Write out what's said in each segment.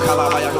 Lift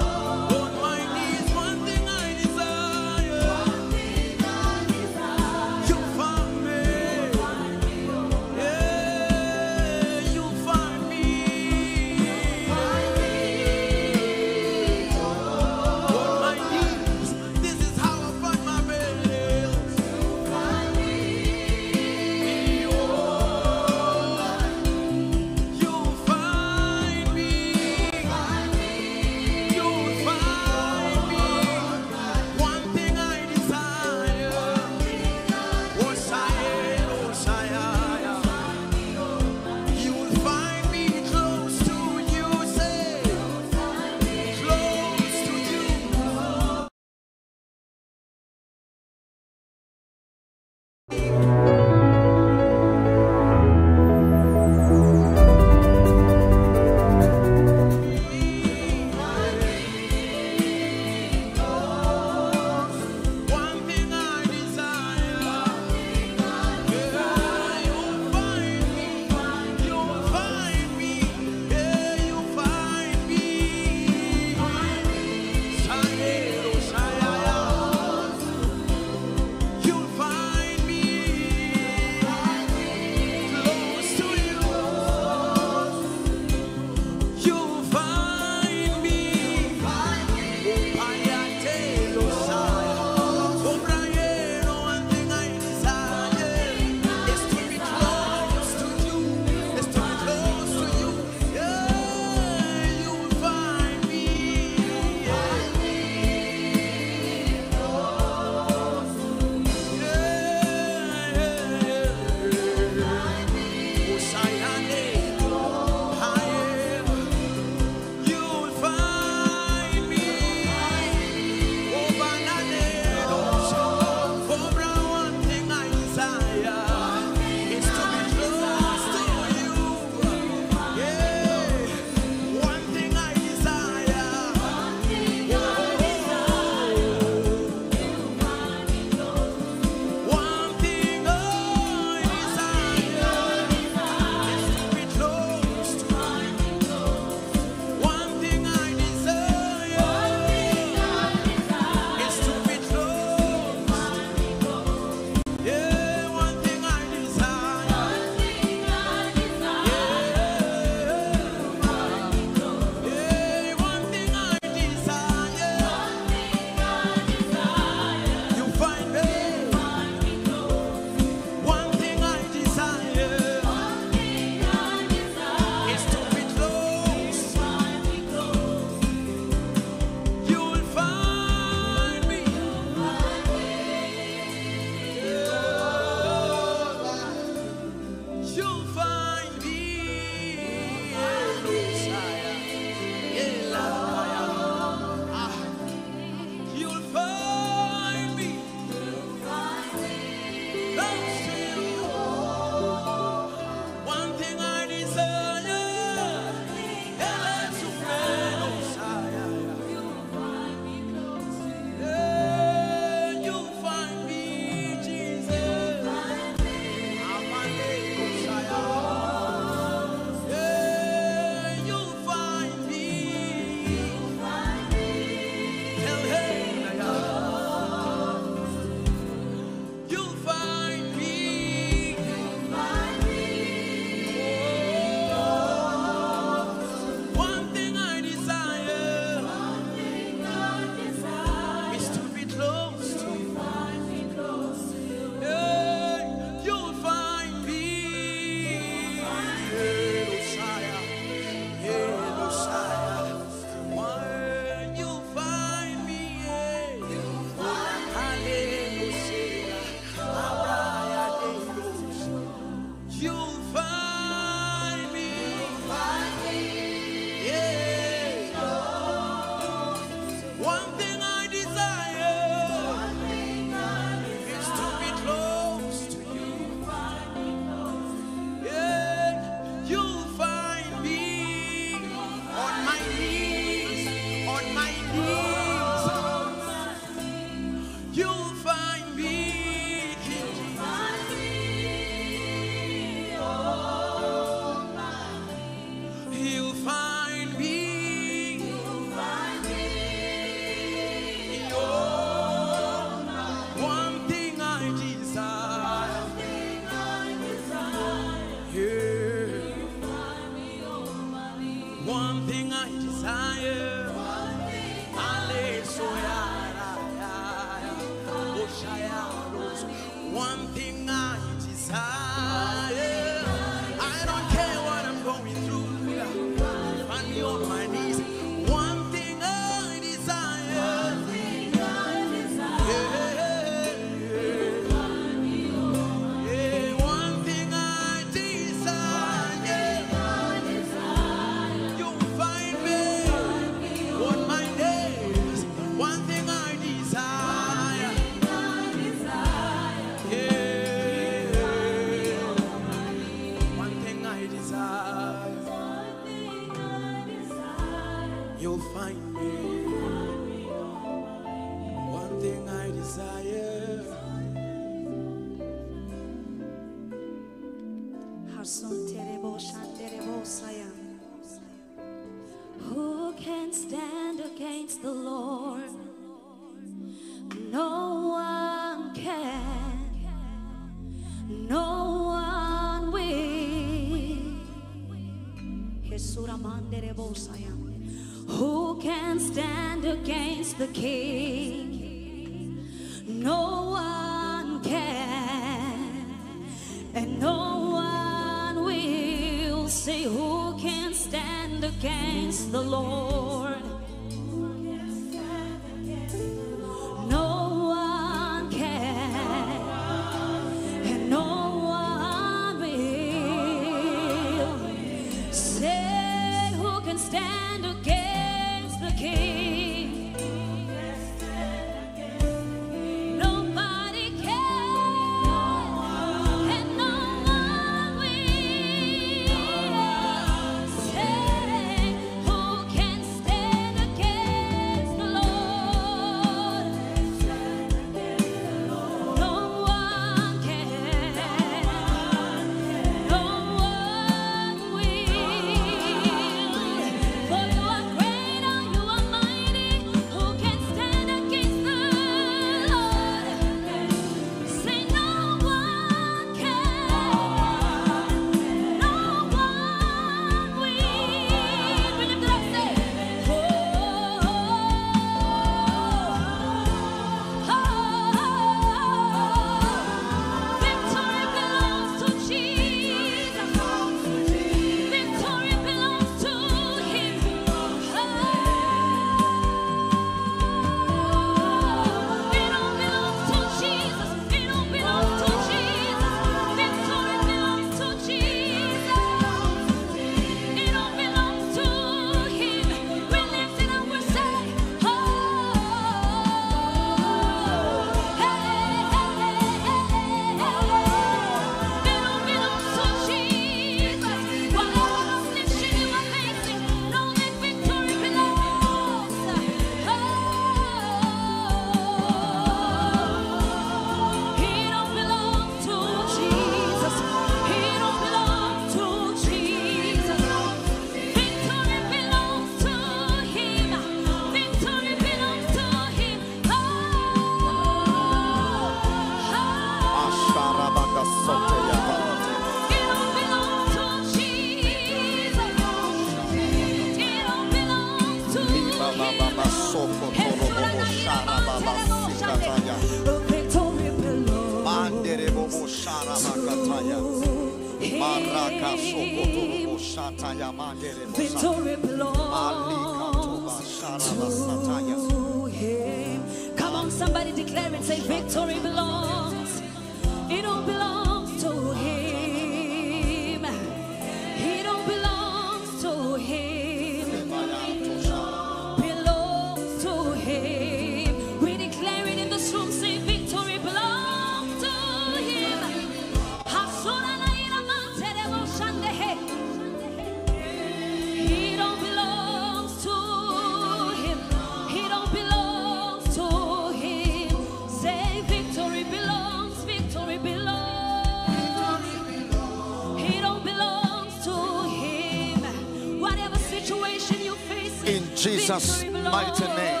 Jesus' mighty name.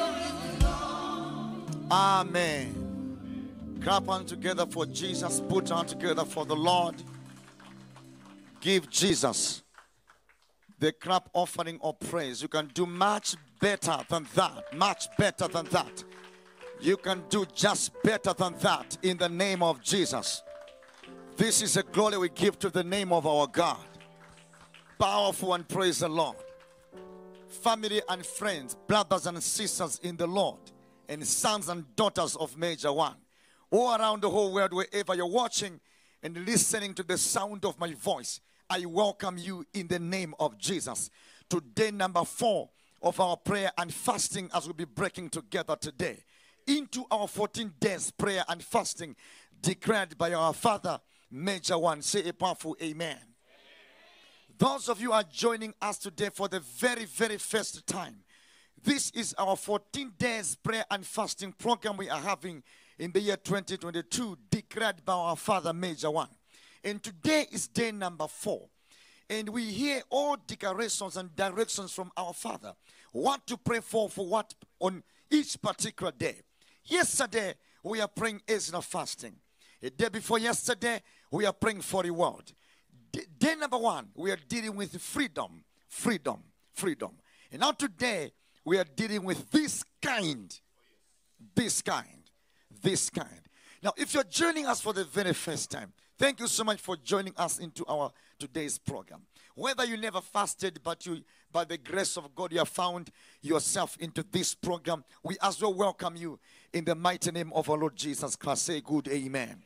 Amen. Clap on together for Jesus. Put on together for the Lord. Give Jesus the crap offering of praise. You can do much better than that. Much better than that. You can do just better than that in the name of Jesus. This is a glory we give to the name of our God. Powerful and praise the Lord. Family and friends, brothers and sisters in the Lord, and sons and daughters of Major One, all around the whole world, wherever you're watching and listening to the sound of my voice, I welcome you in the name of Jesus. Today, number four of our prayer and fasting, as we'll be breaking together today into our 14 days prayer and fasting declared by our Father, Major One. Say a powerful amen. Those of you are joining us today for the very, very first time. This is our 14 days prayer and fasting program we are having in the year 2022, declared by our Father, Major One. And today is day number four. And we hear all declarations and directions from our Father. What to pray for, for what on each particular day. Yesterday, we are praying Ezra fasting. A day before yesterday, we are praying for the world. D- Day number one, we are dealing with freedom, freedom, freedom. And now today, we are dealing with this kind, this kind, this kind. Now, if you're joining us for the very first time, thank you so much for joining us into our today's program. Whether you never fasted, but you, by the grace of God, you have found yourself into this program, we as well welcome you in the mighty name of our Lord Jesus Christ. Say good amen.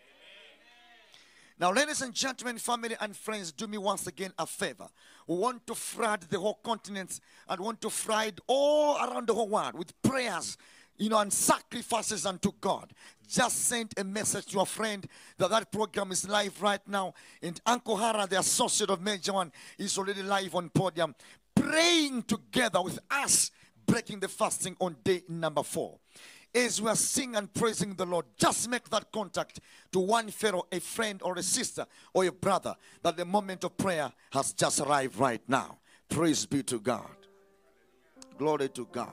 Now, ladies and gentlemen, family and friends, do me once again a favor. We want to flood the whole continent and want to flood all around the whole world with prayers, you know, and sacrifices unto God. Just send a message to a friend that that program is live right now. And Uncle Hara, the associate of Major One, is already live on podium, praying together with us, breaking the fasting on day number four as we are singing and praising the Lord, just make that contact to one fellow, a friend or a sister or a brother that the moment of prayer has just arrived right now. Praise be to God. Glory to God.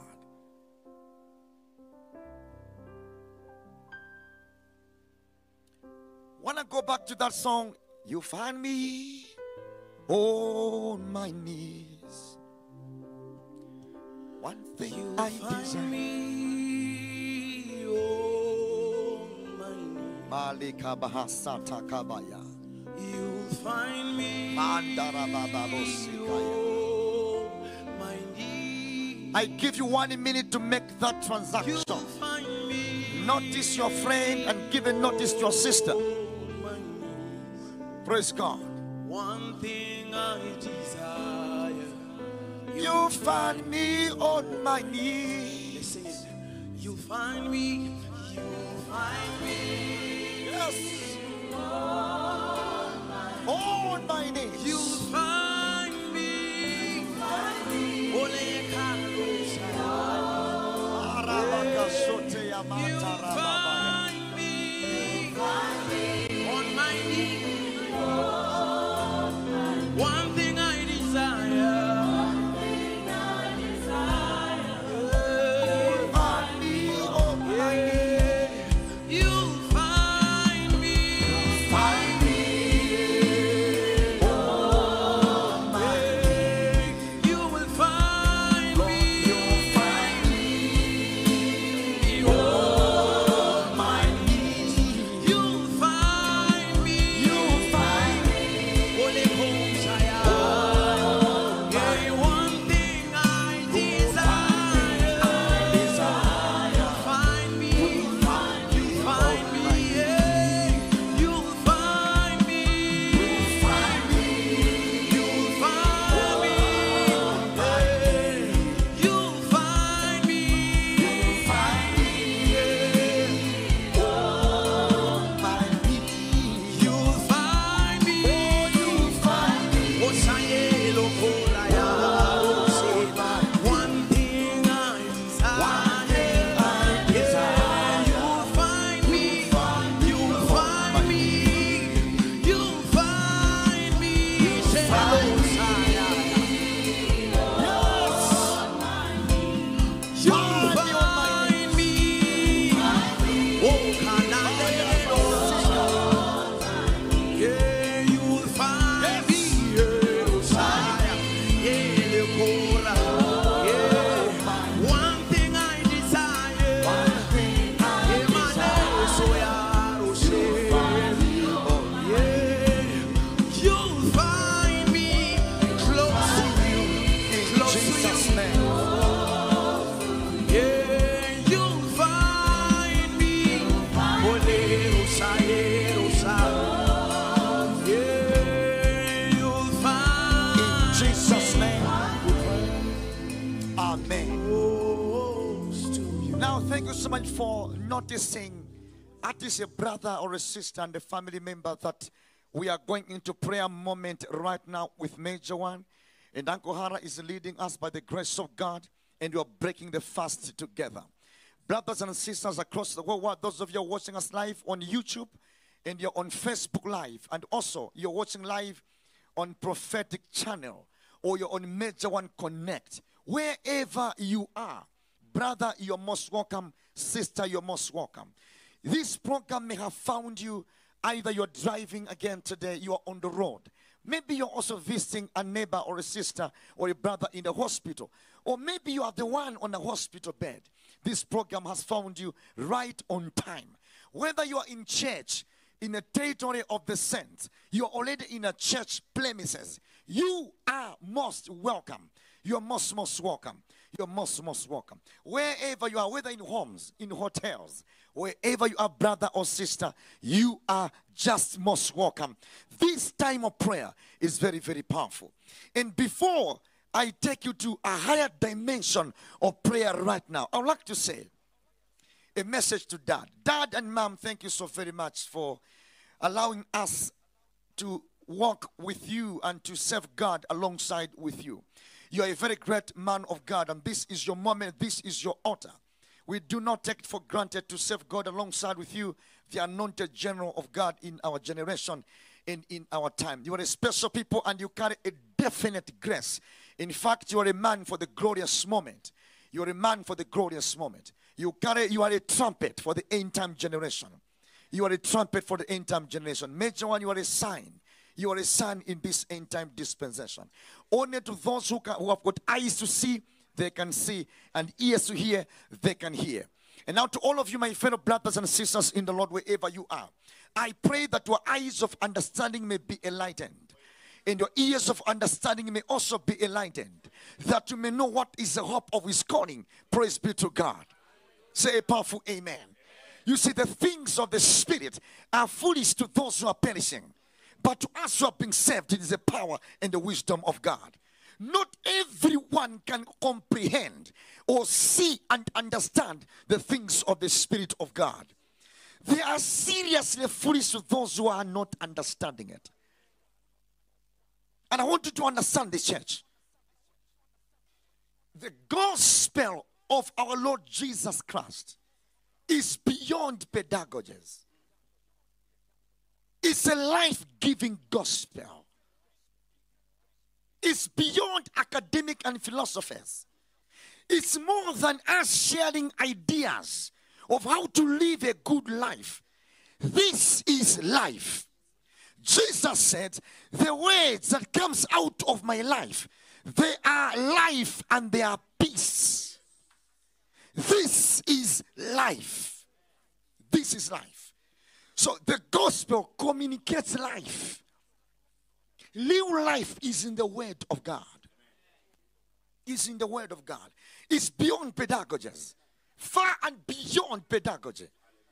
Wanna go back to that song? You find me on my knees. One thing I desire. Bahasata Kabaya. You find me Mandara Bababosikaya. on my knees. I give you one minute to make that transaction. find me Notice your friend and give a notice to your sister. on my knees. Praise God. One thing I desire. You find me on my knees. Listen it. You find me. You find me. Yes. Oh, On my knees. You find me. Ole Karusa. Arabakasote ya You matarababaya. Brother or a sister and a family member that we are going into prayer moment right now with Major One. And Uncle Hara is leading us by the grace of God, and we are breaking the fast together. Brothers and sisters across the world, those of you are watching us live on YouTube and you're on Facebook Live, and also you're watching live on Prophetic Channel or you're on Major One Connect, wherever you are, brother, you're most welcome. Sister, you're most welcome. This program may have found you either you're driving again today, you are on the road. Maybe you're also visiting a neighbor or a sister or a brother in the hospital. Or maybe you are the one on a hospital bed. This program has found you right on time. Whether you are in church, in a territory of the saints, you're already in a church premises, you are most welcome. You're most, most welcome. You're most, most welcome. Wherever you are, whether in homes, in hotels, wherever you are, brother or sister, you are just most welcome. This time of prayer is very, very powerful. And before I take you to a higher dimension of prayer right now, I would like to say a message to dad. Dad and mom, thank you so very much for allowing us to walk with you and to serve God alongside with you. You are a very great man of God, and this is your moment, this is your altar. We do not take it for granted to serve God alongside with you, the anointed general of God in our generation and in our time. You are a special people and you carry a definite grace. In fact, you are a man for the glorious moment. You are a man for the glorious moment. You carry, you are a trumpet for the end time generation. You are a trumpet for the end time generation. Major one, you are a sign. You are a son in this end time dispensation. Only to those who, can, who have got eyes to see, they can see, and ears to hear, they can hear. And now, to all of you, my fellow brothers and sisters in the Lord, wherever you are, I pray that your eyes of understanding may be enlightened, and your ears of understanding may also be enlightened, that you may know what is the hope of His calling. Praise be to God. Say a powerful amen. You see, the things of the Spirit are foolish to those who are perishing, but to us who have been saved, it is the power and the wisdom of God. Not everyone can comprehend or see and understand the things of the Spirit of God. They are seriously foolish to those who are not understanding it. And I want you to understand this, church. The gospel of our Lord Jesus Christ is beyond pedagogies. It's a life giving gospel. It's beyond academic and philosophers. It's more than us sharing ideas of how to live a good life. This is life. Jesus said, The words that comes out of my life, they are life and they are peace. This is life. This is life. So the gospel communicates life. Live life is in the word of God. Is in the word of God. It's beyond pedagogies. Far and beyond pedagogy.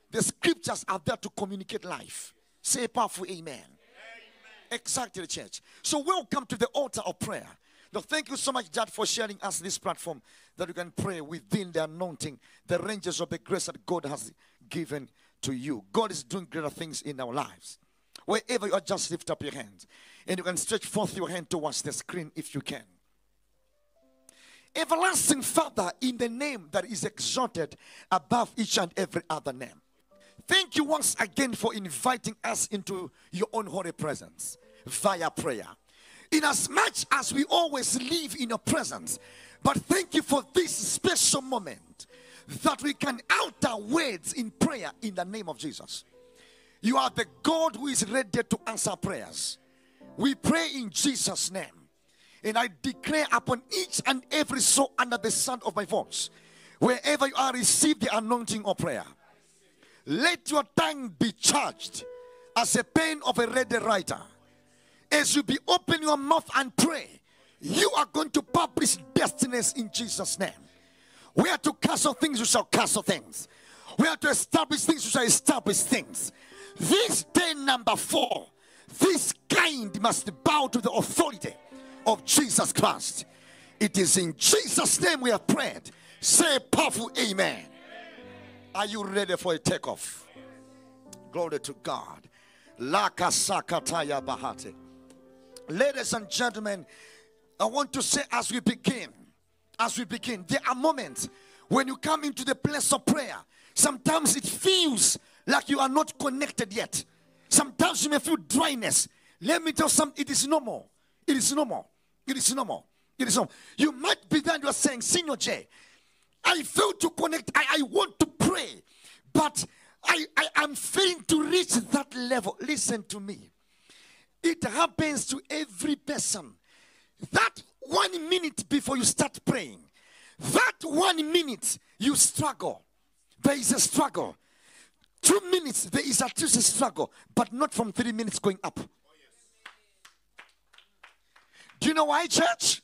The scriptures are there to communicate life. Say a powerful amen. Exactly, church. So, welcome to the altar of prayer. Now, thank you so much, Dad, for sharing us this platform that you can pray within the anointing, the ranges of the grace that God has given to you. God is doing greater things in our lives. Wherever you are, just lift up your hands. And you can stretch forth your hand towards the screen if you can. Everlasting Father, in the name that is exalted above each and every other name. Thank you once again for inviting us into your own holy presence via prayer. Inasmuch as we always live in your presence, but thank you for this special moment that we can utter words in prayer in the name of Jesus. You are the God who is ready to answer prayers. We pray in Jesus' name. And I declare upon each and every soul under the sound of my voice, wherever you are, receive the anointing of prayer. Let your tongue be charged as a pen of a ready writer. As you be open your mouth and pray, you are going to publish destinies in Jesus' name. We are to castle things, we shall castle things. We are to establish things, we shall establish things. This day, number four, this kind must bow to the authority of Jesus Christ. It is in Jesus' name we have prayed. Say powerful amen. Are you ready for a takeoff? Glory to God. Ladies and gentlemen, I want to say as we begin, as we begin, there are moments when you come into the place of prayer. Sometimes it feels like you are not connected yet. Sometimes you may feel dryness. Let me tell you something, it is normal. It is normal. It is normal. It is normal. You might be there and you are saying, Senior J, I fail to connect. I, I want to pray, but I, I am failing to reach that level. Listen to me. It happens to every person. That one minute before you start praying, that one minute you struggle. There is a struggle. Two minutes, there is at least a struggle, but not from three minutes going up. Do you know why, church?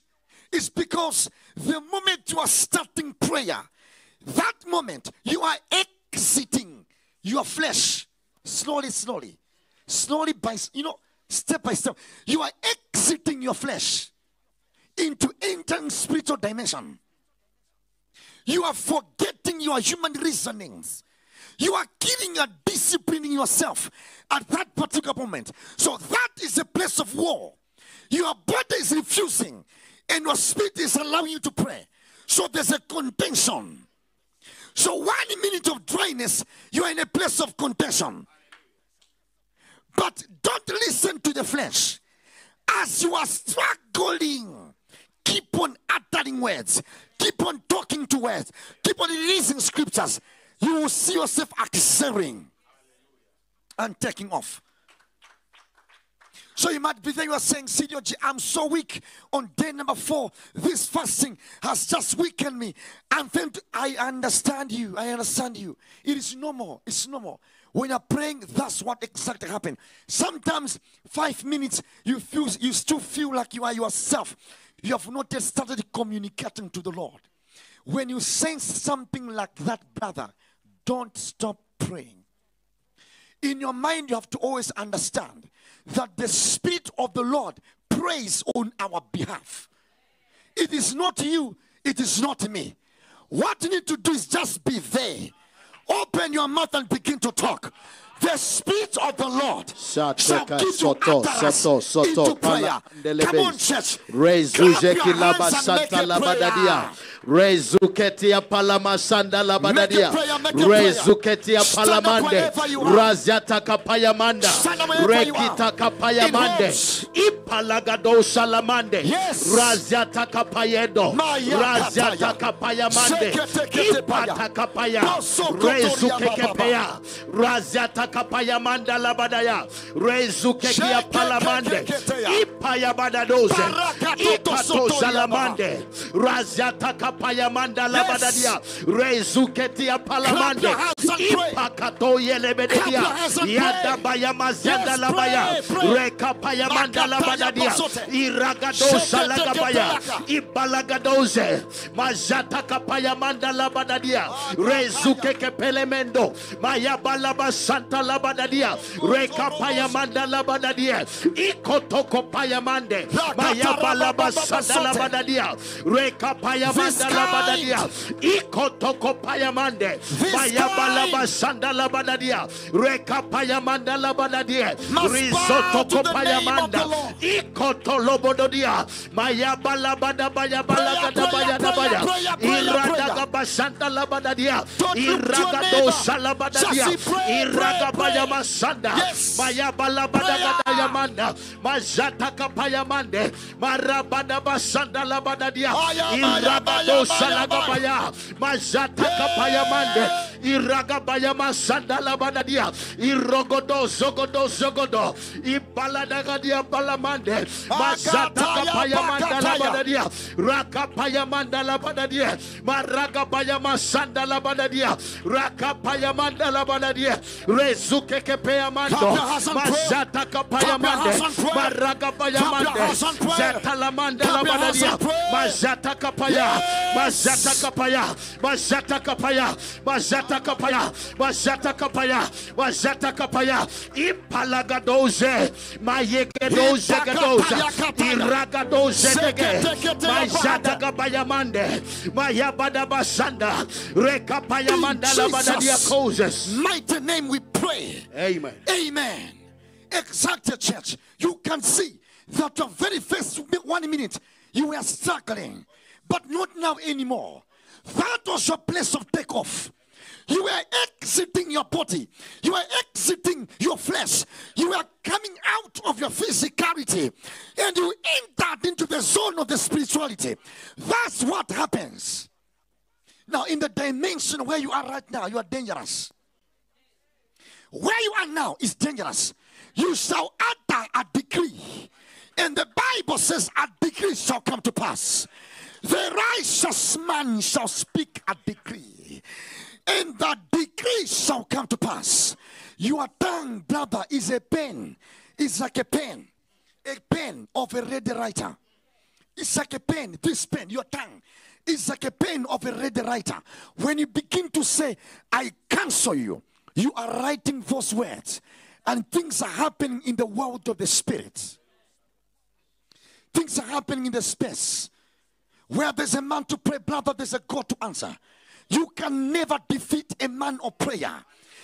It's because the moment you are starting prayer, that moment you are exiting your flesh slowly, slowly, slowly by you know, step by step. You are exiting your flesh into entering spiritual dimension. You are forgetting your human reasonings. You are killing and disciplining yourself at that particular moment. So that is a place of war. Your body is refusing, and your spirit is allowing you to pray. So there's a contention. So one minute of dryness, you are in a place of contention. But don't listen to the flesh. As you are struggling, keep on uttering words, keep on talking to words, keep on releasing scriptures. You will see yourself accelerating and taking off. So you might be there, you are saying, Senior G, I'm so weak. On day number four, this fasting has just weakened me. I'm feeling I understand you. I understand you. It is normal. It's normal. When you're praying, that's what exactly happened. Sometimes five minutes, you feel you still feel like you are yourself. You have not yet started communicating to the Lord. When you sense something like that, brother, don't stop praying. In your mind, you have to always understand that the Spirit of the Lord prays on our behalf. It is not you, it is not me. What you need to do is just be there. Open your mouth and begin to talk. The Spirit of the Lord shall give you utterance soto, soto, into prayer. Come on, church. Clap your hands and make a prayer. Rezuketia palama sanda labadadia. Make a prayer, make a prayer. Rezuketia palamande. wherever you are. Raziata kapayamanda. Stand up wherever you are. Rekita kapayamande. In homes. Ipalagado salamande. Raziata kapayedo. Maya Raziata kataya. kapayamande. Sekete paya. Ipata kapaya. Boso kotoria Rezukekepea. Raziata kapayamanda labadaya. Rezukekia palamande. Ipaya badadoze. Barakatoto Ikato sotoria salamande. Raziata kapaya manda labadadia. Rezuketia palamande. your hands and pray. Ipakato yelebedia. Clap your hands and pray. Yada baya mazenda Yes, labaya. pray, pray. Rekapaya manda Makataya labadadia. Iragadosa lagabaya. Ibalagadoze. Mazata kapaya manda labadadia. Rezukeke pelemendo. Maya balaba santa labadadia. Rekapaya manda labadadia. Ikotoko paya mande. Maya balaba santa labadadia. Rekapaya This labadadia. Ikotoko paya mande. Maya balaba santa labadadia. Rekapaya manda labadadia. Must Risotto bow to the kopaya name of the manda. Lord. Ikoto lobododia. Maya balabada baya balagada prayer, baya da baya. prayer, prayer, Iradaga basanta labadadia. Don't look to your Iragado salabadadia. Just say, pray, Iraga pray, baya pray. masanda. Yes. Maya balabada Prayer. gada yamanda. Mazata kapaya. Marabada basanda labadadia. Baya, Iragado baya, baya, salagabaya. Mazata kapaya mande. Iraga baya masanda labadadia. Irogodo zogodo zogodo. Ibaladagadia balamande. Mazata Akataya, kapaya manda bakataya. labadadia. Rakapaya manda labadadia. Maraga baya masanda labadadia. Rakapaya manda labadadia. Rezuke kepea mando. Clap your hands and pray. Mazata kapaya mande. hands and pray. Maraga baya Clap your mande. hands and pray. Zeta la manda Clap your hands labadadia. and pray. Mazata kapaya. Mazata kapaya, mazata kapaya, mazata kapaya, mazata kapaya, mazata kapaya, impalagadoze, mayegedoze gadoza, iragadoze dege, mazata kapaya mande, mayabada basanda, rekapaya mandala badadia causes. mighty name we pray. Amen. Amen. Exactly, church. You can see that the very first one minute you were struggling, but not now anymore. That was your place of takeoff. You were exiting your body. You were exiting your flesh. You were coming out of your physicality and you entered into the zone of the spirituality. That's what happens. Now, in the dimension where you are right now, you are dangerous. Where you are now is dangerous. You shall utter a decree. And the Bible says a decree shall come to pass. The righteous man shall speak a decree. And the decree shall come to pass. Your tongue, brother, is a pen. It's like a pen. A pen of a ready writer. It's like a pen, this pen, your tongue. It's like a pen of a ready writer. When you begin to say, I cancel you, you are writing those words. And things are happening in the world of the spirit. Things are happening in the space. Where there's a man to pray, brother, there's a God to answer. You can never defeat a man of prayer.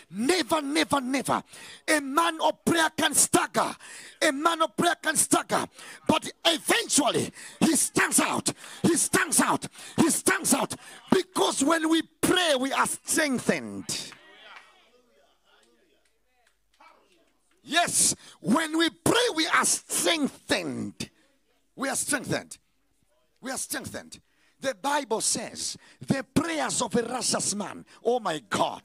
Never, never, never. A man of prayer can stagger. A man of prayer can stagger. But eventually, he stands out. He stands out. He stands out. Because when we pray, we are strengthened. Yes, when we pray, we are strengthened. We are strengthened. We are strengthened. The Bible says the prayers of a righteous man, oh my God,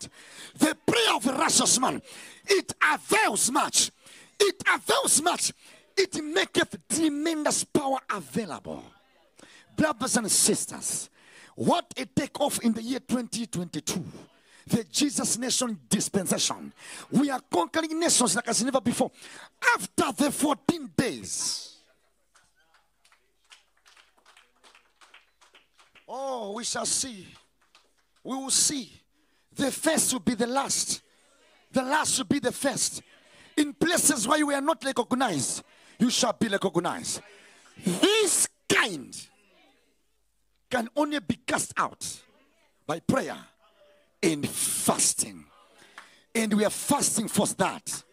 the prayer of a righteous man, it avails much. It avails much. It maketh tremendous power available. Brothers and sisters, what a takeoff in the year 2022. The Jesus Nation dispensation. We are conquering nations like as never before. After the 14 days, Oh, we shall see. We will see. The first will be the last. The last will be the first. In places where you are not recognized, you shall be recognized. This kind can only be cast out by prayer and fasting. And we are fasting for that.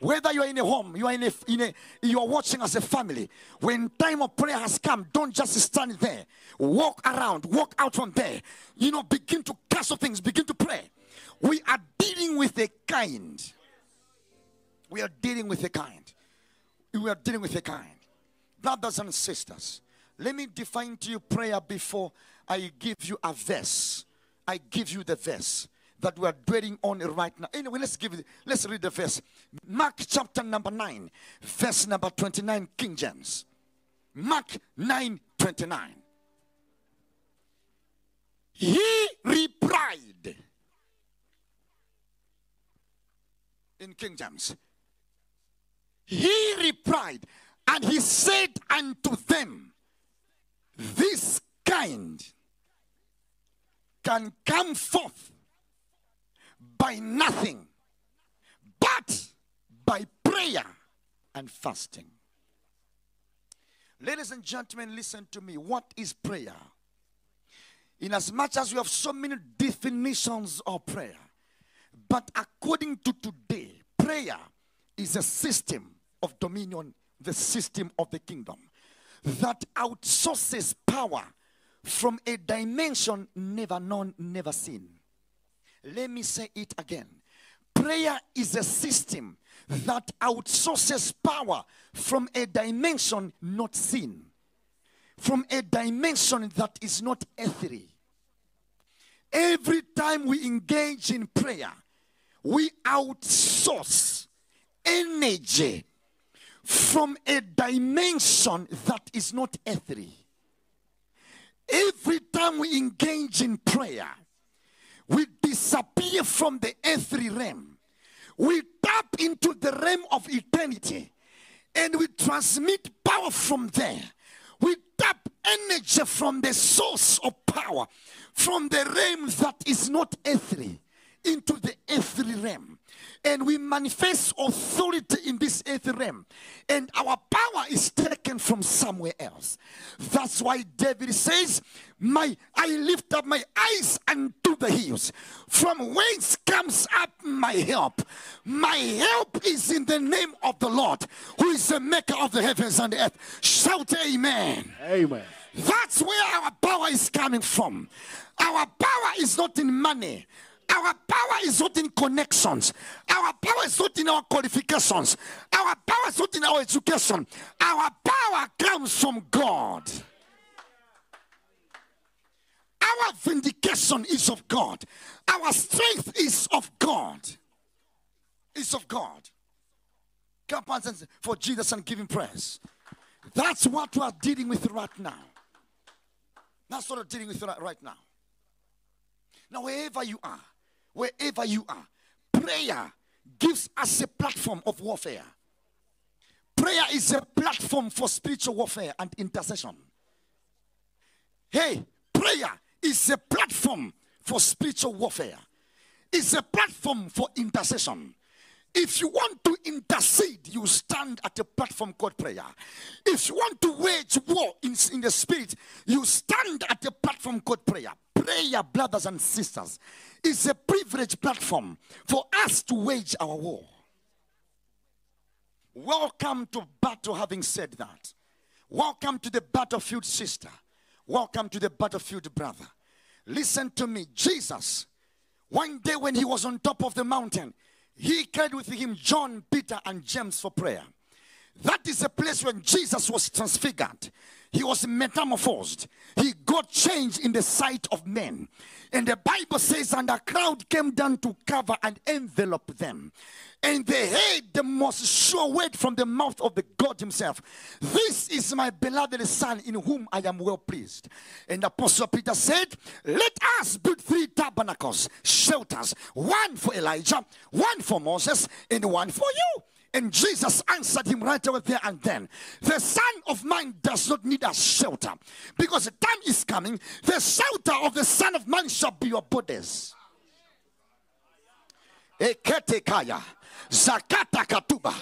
Whether you are in a home, you are in a, in a you are watching as a family. When time of prayer has come, don't just stand there. Walk around, walk out from there. You know, begin to cancel things, begin to pray. We are dealing with a kind. We are dealing with a kind. We are dealing with a kind. Brothers and sisters, let me define to you prayer before I give you a verse. I give you the verse that we are dwelling on right now. Anyway, let's give it, let's read the verse. Mark chapter number 9, verse number 29, King James. Mark 9 29. He replied in King James. He replied, and he said unto them, This kind can come forth by nothing but by prayer and fasting. Ladies and gentlemen, listen to me. What is prayer? In as much as we have so many definitions of prayer, but according to today, prayer is a system of dominion, the system of the kingdom that outsources power from a dimension never known, never seen. Let me say it again. Prayer is a system that outsources power from a dimension not seen, from a dimension that is not earthly. Every time we engage in prayer, we outsource energy from a dimension that is not earthly. Every time we engage in prayer, we disappear from the earthly realm. We tap into the realm of eternity and we transmit power from there. We tap energy from the source of power, from the realm that is not earthly into the earthly realm. And we manifest authority in this earthly realm. And our power is taken from somewhere else. That's why David says, My I lift up my eyes unto the hills. From whence comes up my help? My help is in the name of the Lord, who is the maker of the heavens and the earth. Shout amen. Amen. That's where our power is coming from. Our power is not in money. Our power is not in connections. Our power is not in our qualifications. Our power is not in our education. Our power comes from God. Our vindication is of God. Our strength is of God. Is of God. Come on, and for Jesus and give him praise. That's what we are dealing with right now. That's what we're dealing with right now. Now, wherever you are, wherever you are, prayer gives us a platform of warfare. Prayer is a platform for spiritual warfare and intercession. Hey, prayer is a platform for spiritual warfare. It's a platform for intercession. If you want to intercede, you stand at a platform called prayer. If you want to wage war in, in the spirit, you stand at a platform called prayer. Prayer, brothers and sisters, is a privileged platform for us to wage our war. Welcome to battle, having said that. Welcome to the battlefield, sister. Welcome to the battlefield, brother. Listen to me. Jesus, one day when he was on top of the mountain, he carried with him John, Peter, and James for prayer. That is a place when Jesus was transfigured. He was metamorphosed. He got changed in the sight of men. And the Bible says, and a crowd came down to cover and envelop them. And they heard the most sure word from the mouth of the God Himself. This is my beloved Son in whom I am well pleased. And Apostle Peter said, Let us build three tabernacles, shelters, one for Elijah, one for Moses, and one for you. And Jesus answered him right over there and then. The Son of Man does not need a shelter because the time is coming. The shelter of the Son of Man shall be your bodies. Eketekaya, Zakata Katuba.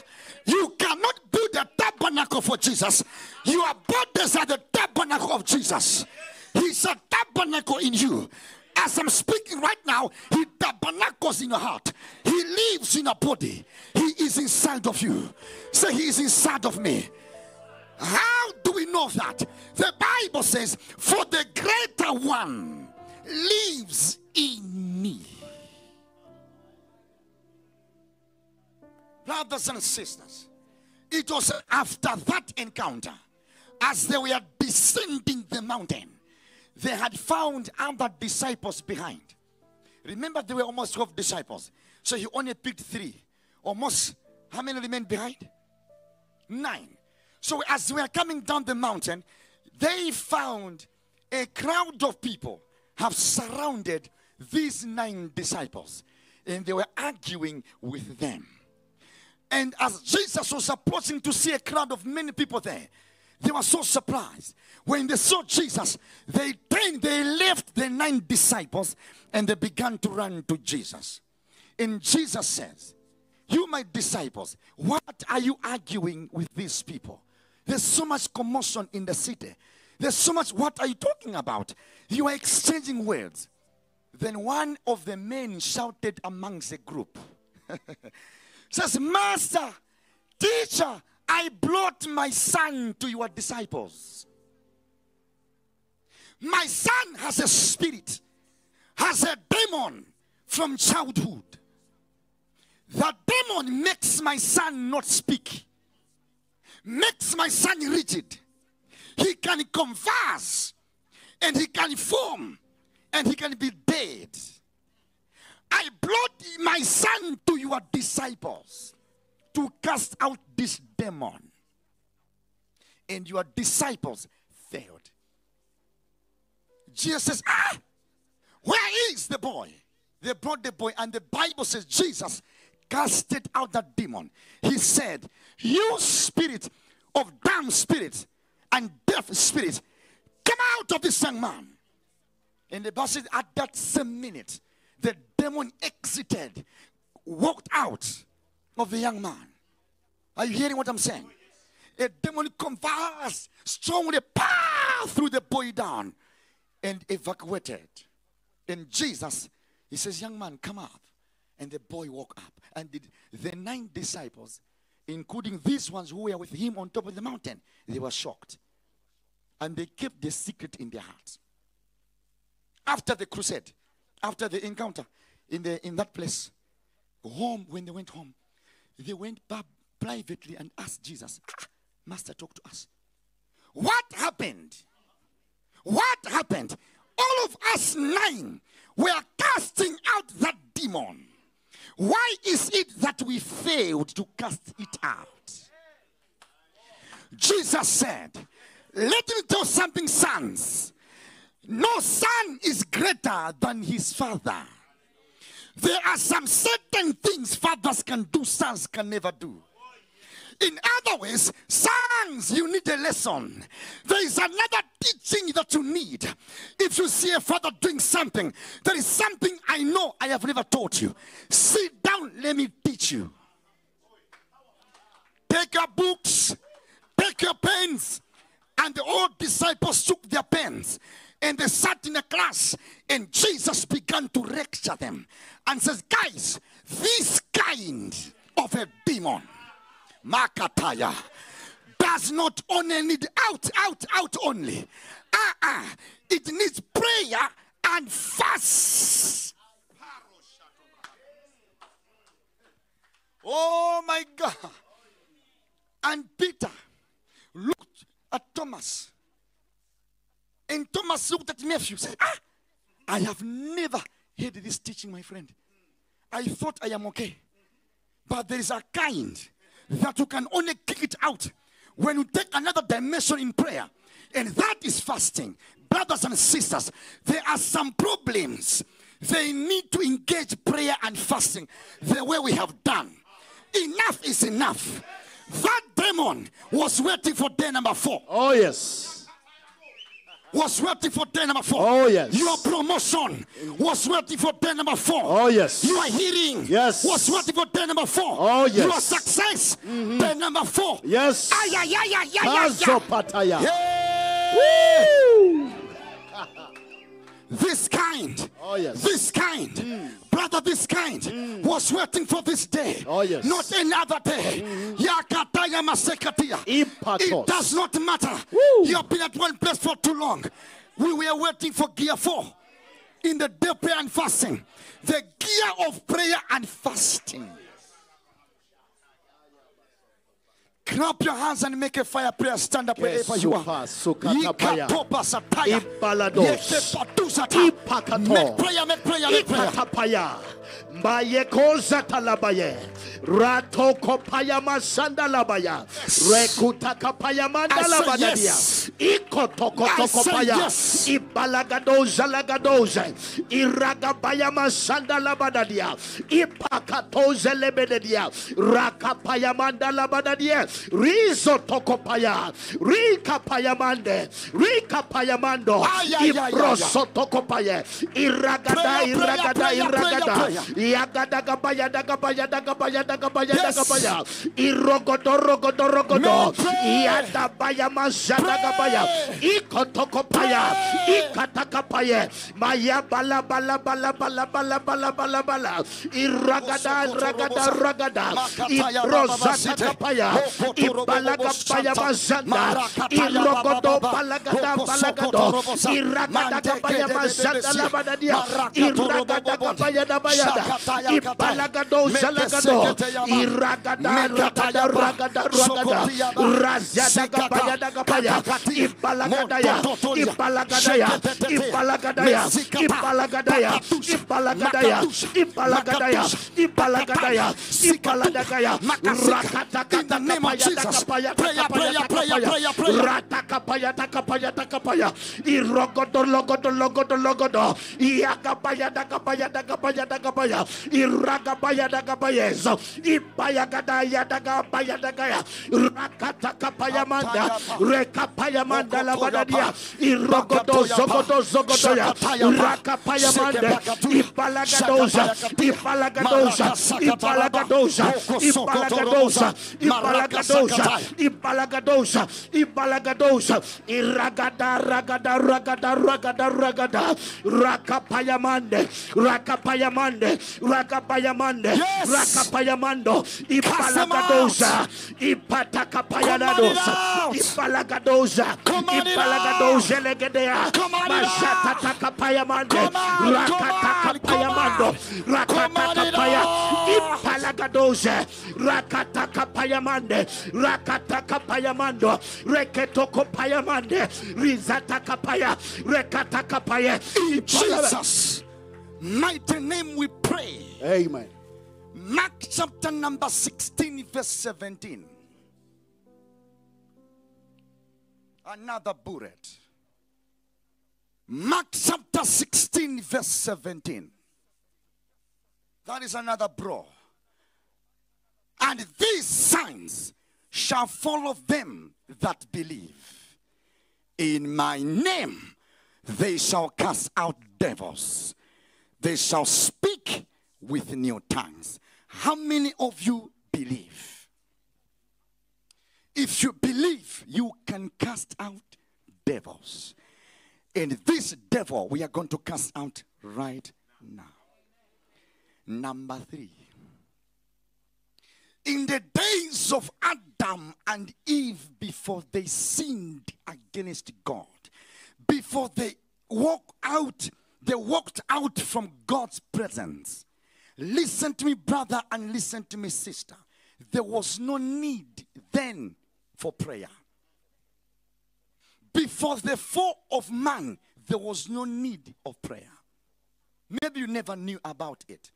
You cannot build a tabernacle for Jesus. Your bodies are the tabernacle of Jesus. He's a tabernacle in you. As I'm speaking right now, He tabernacles in your heart. He lives in a body. Is inside of you. Say, He is inside of me. How do we know that? The Bible says, For the greater one lives in me. Brothers and sisters, it was after that encounter, as they were descending the mountain, they had found other disciples behind. Remember, there were almost 12 disciples. So he only picked three. Almost, how many remained behind? Nine. So as we are coming down the mountain, they found a crowd of people have surrounded these nine disciples. And they were arguing with them. And as Jesus was approaching to see a crowd of many people there, they were so surprised. When they saw Jesus, they turned, they left the nine disciples and they began to run to Jesus. And Jesus says, You, my disciples, what are you arguing with these people? There's so much commotion in the city. There's so much, what are you talking about? You are exchanging words. Then one of the men shouted amongst the group, says, Master, teacher, I brought my son to your disciples. My son has a spirit, has a demon from childhood. That demon makes my son not speak, makes my son rigid. He can converse and he can form and he can be dead. I brought my son to your disciples to cast out this demon. And your disciples failed. Jesus Ah, where is the boy? They brought the boy, and the Bible says Jesus casted out that demon. He said, You spirit of dumb spirit and deaf spirit, Come out of this young man. And the Bible says, at that same minute, the demon exited, walked out of the young man. Are you hearing what I'm saying? A demon convulsed strongly, pow, threw the boy down and evacuated. And Jesus, he says, Young man, come up. And the boy woke up. And the, nine disciples, including these ones who were with him on top of the mountain, they were shocked. And they kept the secret in their hearts. After the crusade, after the encounter in, the, in that place, home, when they went home, they went back privately and asked Jesus, "Ah, Master, talk to us. What happened? What happened? All of us nine were casting out that demon. Why is it that we failed to cast it out? Jesus said, Let me tell something, sons. No son is greater than his father. There are some certain things fathers can do, sons can never do. In other words, sons, you need a lesson. There is another teaching that you need. If you see a father doing something, there is something I know I have never taught you. Sit down, let me teach you. Take your books, take your pens. And the old disciples took their pens and they sat in a class and Jesus began to lecture them and says, guys, this kind of a demon, Makataya, does not only need out, out, out only. Uh-uh. It needs prayer and fast. Oh my God. And Peter looked at Thomas. And Thomas looked at Matthew said, Ah, I have never heard this teaching, my friend. I thought I am okay. But there is a kind that you can only kick it out when you take another dimension in prayer. And that is fasting. Brothers and sisters, there are some problems. They need to engage prayer and fasting the way we have done. Enough is enough. That demon was waiting for day number four. Oh, yes. Was waiting for day number four. Oh, yes. Your promotion was waiting for day number four. Oh, yes. Your healing Yes. was waiting for day number four. Oh, yes. Your success, day number four. Yes. Ay, ay, ay, ay, ay, ay, ay. Hey! This kind, Oh, yes. this kind, mm. brother, this kind mm. was waiting for this day. Oh, yes. Mm-hmm. Not another day. Impatos. It does not matter. You have been at one place for too long. We were waiting for gear four in the day prayer and fasting. The gear of prayer and fasting. Mm. Clap your hands and make a fire prayer. Stand up wherever you are. Make prayer, make prayer, make prayer. Mayekoza talabaye, rato kopaya masanda labaya, rekuta kapaya mandala badadia, ikoto koto kopaya, ibalagadoza lagadoza, iragabaya masanda labadadia, ipakatoze lebedia, rakapaya mandala badadia, Rizo toko paya. Rika paya mande. Rika paya mando. Ay, ay, ay, ay, ay. Ibroso tokopaya. Iragada, iragada, iragada. Yagada gabaya, dagabaya, dagabaya, dagabaya, dagabaya. Irogodo, rogodo, rogodo. Men, pray. Yadabaya, mazada gabaya. Ikotokopaya. Ikatakapaya. Maya bala bala bala bala bala bala bala bala. Iragada, ragada, ragada. Ibrozata kapaya. Ibalagapaya mazanda. Irogodo balagada balagado. Iragada kapaya mazanda labadadia. Iragada kapaya dabayada. Ibalagado zalagado. Iragada ragada ragada ragada. Razada kapaya dagapaya. Ibalagadaya. Ibalagadaya. Ibalagadaya. Ibalagadaya. Ibalagadaya. Ibalagadaya. Ibalagadaya. Ibalagadaya. Rakata In the name of Jesus. Prayer, prayer, prayer, prayer, prayer. Rata kapaya takapaya takapaya. Irogodo logodo logodo logodo. Iakapaya takapaya takapaya takapaya. Iragabaya Dagabayez, Ipayagadaya Dagabaya Dagaya, Rakatakapaya Manda, Rekapaya Manda Labadadia, Irogodo Zogodo Zogodoya, Rakapaya Manda, Ipalagadosa, Ipalagadosa, Ipalagadosa, Ipalagadosa, Ipalagadosa, Ipalagadosa, Ipalagadosa, Iragada, Ragada, Ragada, Ragada, Ragada, Rakapayamande, Rakapayamande, Rakapayamande. Rakapayamando, Cast them Ipalagadosa, Ipatakapayadosa, out. Ipalagadosa, Command it Ipalagadosa, Legedea, Command it Mashatakapayamande, Command it Rakatakapaya, out. Ipalagadosa, Rakatakapayamande, Rakatakapayamando, Reketokopayamande, Rizatakapaya, Rekatakapaya, Ipalaga- Jesus. Mighty name we pray. Amen. Mark chapter number 16, verse 17. Another bullet. Mark chapter 16, verse 17. That is another bro. And these signs shall follow them that believe. In my name they shall cast out devils. They shall speak with new tongues. How many of you believe? If you believe, you can cast out devils. And this devil we are going to cast out right now. Number three. In the days of Adam and Eve, before they sinned against God, before they walked out, they walked out from God's presence. Listen to me, brother, and listen to me, sister. There was no need then for prayer. Before the fall of man, there was no need of prayer. Maybe you never knew about it.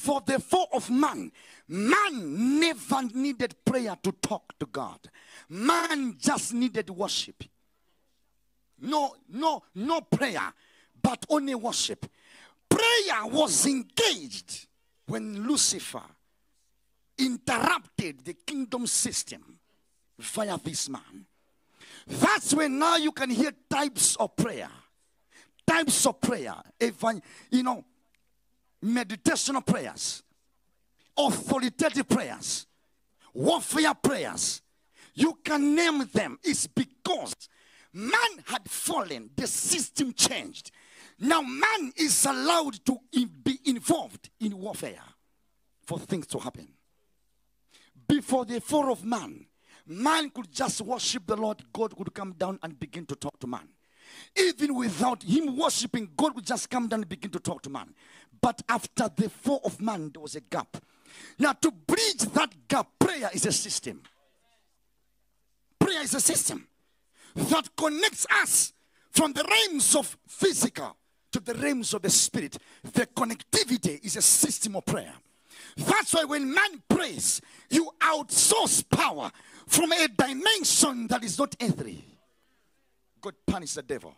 Before the fall of man, man never needed prayer to talk to God. Man just needed worship. No, no, no prayer, but only worship. Prayer was engaged when Lucifer interrupted the kingdom system via this man. That's when now you can hear types of prayer. Types of prayer. Evan, you know, meditational prayers, authoritative prayers, warfare prayers. You can name them. It's because man had fallen, the system changed. Now man is allowed to be involved in warfare for things to happen. Before the fall of man, man could just worship the Lord, God would come down and begin to talk to man. Even without him worshiping, God would just come down and begin to talk to man. But after the fall of man, there was a gap. Now, to bridge that gap, prayer is a system. Prayer is a system that connects us from the realms of physical to the realms of the spirit. The connectivity is a system of prayer. That's why when man prays, you outsource power from a dimension that is not earthly. God punish the devil.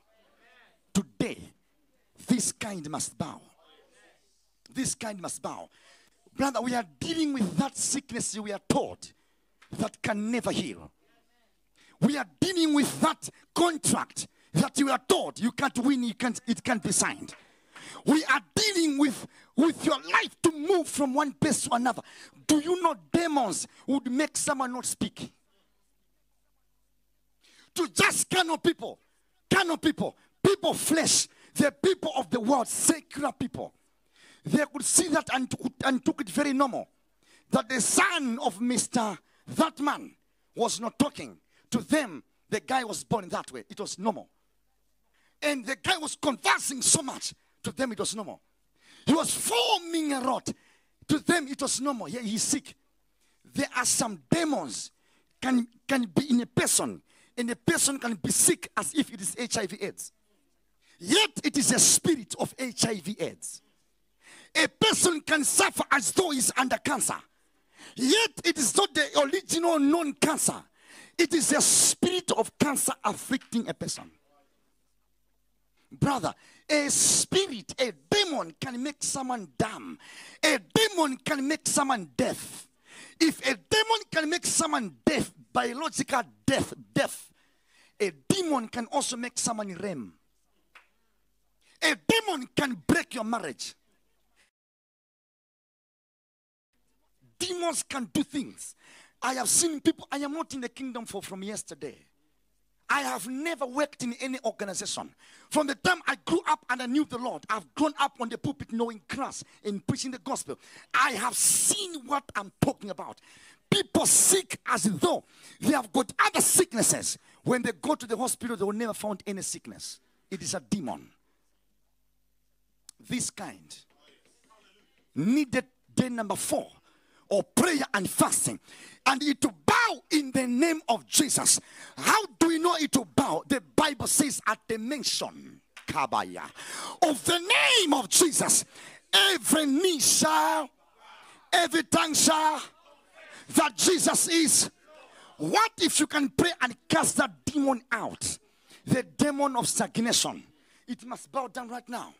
Today, this kind must bow. This kind must bow. Brother, we are dealing with that sickness we are taught that can never heal. We are dealing with that contract that you are told you can't win, you can't, it can't be signed. We are dealing with, with your life to move from one place to another. Do you know demons would make someone not speak? To just of people, of people, people flesh, the people of the world, secular people. They could see that and took, and took it very normal. That the son of Mr. That man was not talking. To them, the guy was born that way. It was normal. And the guy was conversing so much. To them, it was normal. He was forming a rod. To them, it was normal. Yeah, he's sick. There are some demons can, can be in a person, and a person can be sick as if it is HIV/AIDS. Yet it is a spirit of HIV/AIDS. A person can suffer as though he's under cancer. Yet it is not the original known cancer. It is a spirit of cancer afflicting a person. Brother, a spirit, a demon can make someone dumb, a demon can make someone deaf. If a demon can make someone deaf, biological death, deaf, a demon can also make someone rem. A demon can break your marriage. Demons can do things. I have seen people, I am not in the kingdom for from yesterday. I have never worked in any organization. From the time I grew up and I knew the Lord, I've grown up on the pulpit knowing Christ and preaching the gospel. I have seen what I'm talking about. People sick as though they have got other sicknesses. When they go to the hospital, they will never find any sickness. It is a demon. This kind needed day number four or prayer and fasting and it to bow in the name of jesus. How do we know it to bow? The bible says at the mention kabaya of the name of jesus every knee shall every tongue shall that jesus is. What if you can pray and cast that demon out? The demon of stagnation. It must bow down right now.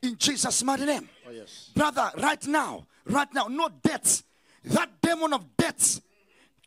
In jesus mighty name. Oh, yes. brother, right now, right now, no death. That demon of death,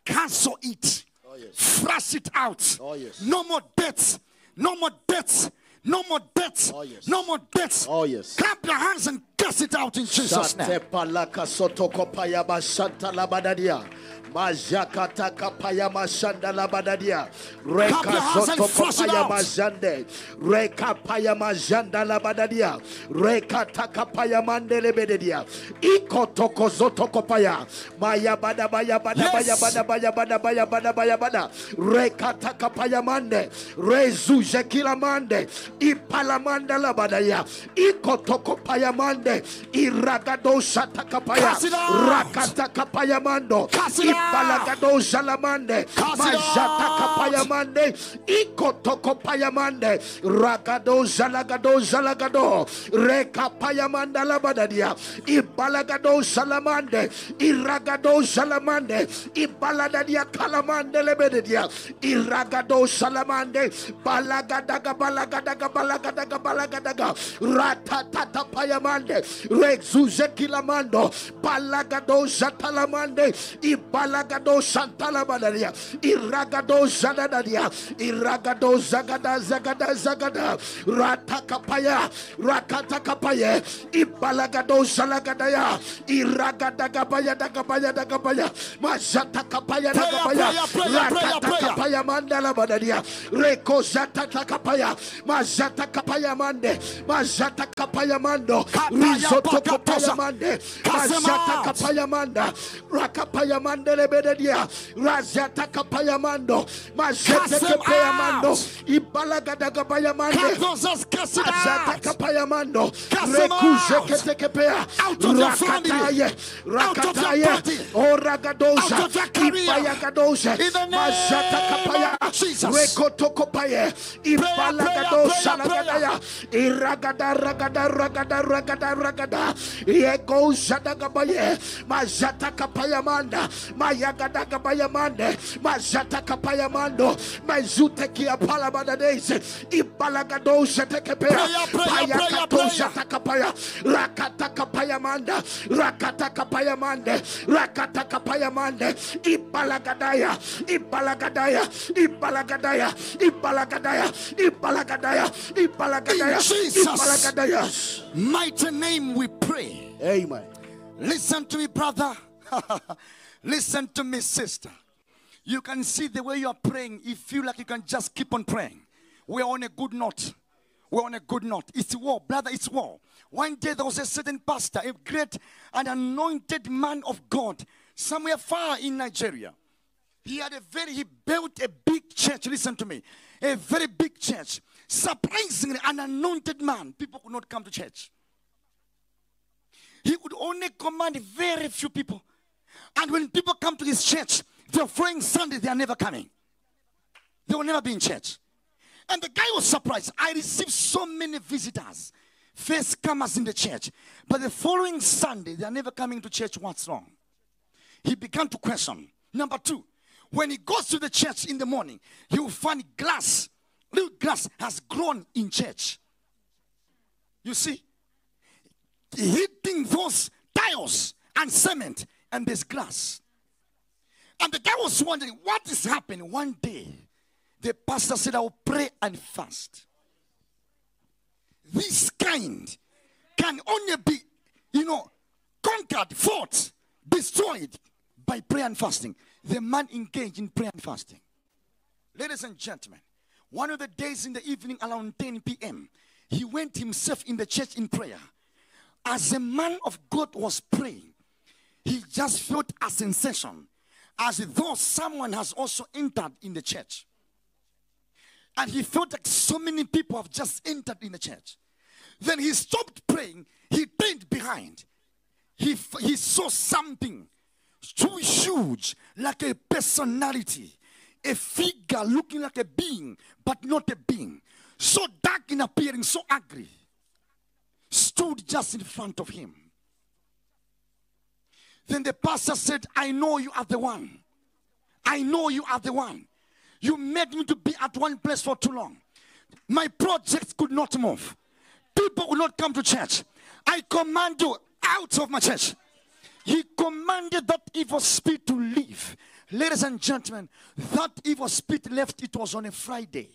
cancel it, Oh, yes. flush it out. Oh, yes. No more death, no more death, no more death, Oh, yes. no more death. Oh, yes. Clap your hands and cast it out in Jesus' name. Shate palaka sotoko paya bashanta labadadia. Majakata kapaya mashanda labadadia. Reka hands and sotoko flush it out. majande. Reka paya majanda labadadia. Reka takapaya mandele bededia. Iko toko zotoko paya. Maya bada baya bada baya bada baya bada baya bada baya bada. Reka takapaya mande. Rezuje kila mande. Ipalamanda labadaya. Iko toko paya mande. Iragado shatakapaya. Cast. Rakata kapaya mando. Cast it out. Ipalagado it Majata out. kapaya mande. Iko toko paya mande. Ragado zalagado zalagado. Reka paya manda labadadia. Ibalagado salamande. Iragado salamande. Ibaladadia kalamande lebededia. Iragado salamande. Balagadaga balagadaga balagadaga balagadaga. Ratatata payamande. Rexuze kilamando. Balagado zatalamande. Ibalagado santalabadadia. Iragado zadadadia. Iragado zagada zagada zagada. Ratakapaya. Rakatakapaya. Ibalagado salagadaya. Iragadagabaya dagabaya dagabaya. Mazatakapaya dagabaya. Rakatakapaya mandala badadia. Reko zatakapaya. Mazatakapaya mande. Mando. Kapaya Risotoko pakatosa. paya mande. Out. Mazatakapaya manda. Rakapaya mande lebededia. Razatakapaya mando. Cast them Mazatakapaya mando. out. Ibalagadagabaya mande. Cast it out. Azatakapayamando. Cast them out. Of your family. Rakataye. Out Rakataye. party. Oragadosa. Out of your career. Ipayagadosa. In the name Jesus. Rekotokopaye. prayer, Ipalagadosa prayer. Iragada ragada ragada ragada ragada. Yegozadagabaye. Mazatakapayamanda. Mayagadagabayamande. Mazatakapayamando. Mazutekia palabadadese. Ibalagadosa tekepea. Prayer, prayer, prayer, Payakatosa prayer. takapaya. Rakatakapayamanda. Rakatakapayamande. Rakatakapayamande. Ibalagadaya. Ibalagadaya. Ibalagadaya. Ibalagadaya. Ibalagadaya. Ibalagadaya. Ibalagadaya. Mighty name we pray. Amen. Listen to me, brother. Listen to me, sister. You can see the way you are praying. You feel like you can just keep on praying. We're on a good note. We're on a good note. It's war, brother. It's war. One day there was a certain pastor, a great and anointed man of God, somewhere far in Nigeria. He had a very, he built a big church. Listen to me. A very big church. Surprisingly, an anointed man. People could not come to church. He would only command very few people. And when people come to his church, the following Sunday, they are never coming. They will never be in church. And the guy was surprised. I received so many visitors, first comers in the church. But the following Sunday, they are never coming to church. What's wrong? He began to question. Number two, when he goes to the church in the morning, he will find glass. Little glass has grown in church. You see? hitting those tiles and cement, and there's glass. And the guy was wondering what is happening. One day, the pastor said, I'll pray and fast. This kind can only be, you know, conquered, fought, destroyed by prayer and fasting. The man engaged in prayer and fasting. Ladies and gentlemen, one of the days in the evening around 10 p.m., he went himself in the church in prayer. As a man of God was praying, he just felt a sensation as though someone has also entered in the church. And he felt like so many people have just entered in the church. Then he stopped praying, he turned behind. He, he saw something too huge, like a personality, a figure looking like a being, but not a being. So dark in appearing, so ugly, stood just in front of him. Then the pastor said, I know you are the one. I know you are the one. You made me to be at one place for too long. My projects could not move. People would not come to church. I command you out of my church. He commanded that evil spirit to leave. Ladies and gentlemen, that evil spirit left, it was on a Friday.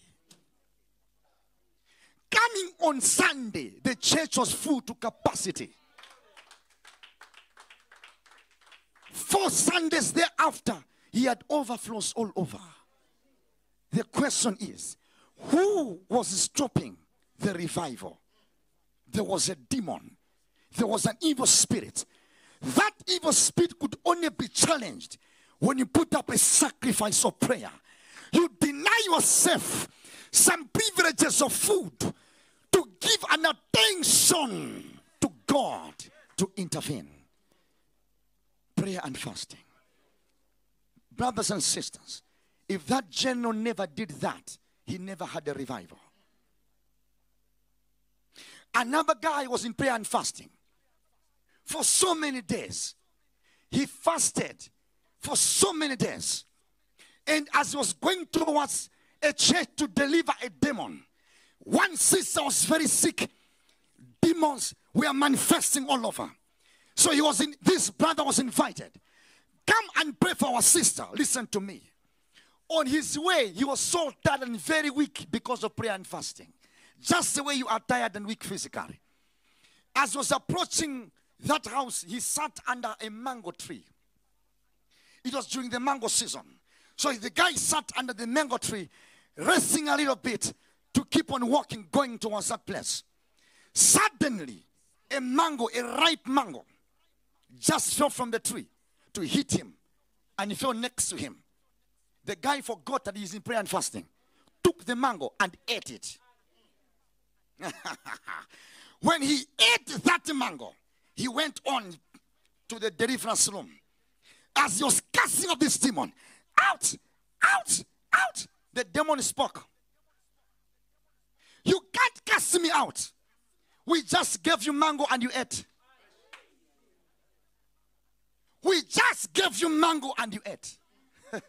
Coming on Sunday, the church was full to capacity. Four Sundays thereafter, he had overflows all over. The question is who was stopping the revival? There was a demon, there was an evil spirit. That evil spirit could only be challenged when you put up a sacrifice of prayer. You deny yourself some privileges of food to give an attention to God to intervene. Prayer and fasting. Brothers and sisters, if that general never did that, he never had a revival. Another guy was in prayer and fasting for so many days. He fasted for so many days. And as he was going towards a church to deliver a demon, one sister was very sick. Demons were manifesting all over. So he was in this brother was invited. Come and pray for our sister. Listen to me. On his way, he was so tired and very weak because of prayer and fasting. Just the way you are tired and weak physically. As was approaching that house, he sat under a mango tree. It was during the mango season. So the guy sat under the mango tree, resting a little bit to keep on walking, going towards that place. Suddenly, a mango, a ripe mango, just fell from the tree to hit him, and he fell next to him. The guy forgot that he's in prayer and fasting, took the mango and ate it. when he ate that mango, he went on to the deliverance room. As he was casting off this demon, out, out, out, the demon spoke. You can't cast me out. We just gave you mango and you ate. We just gave you mango and you ate.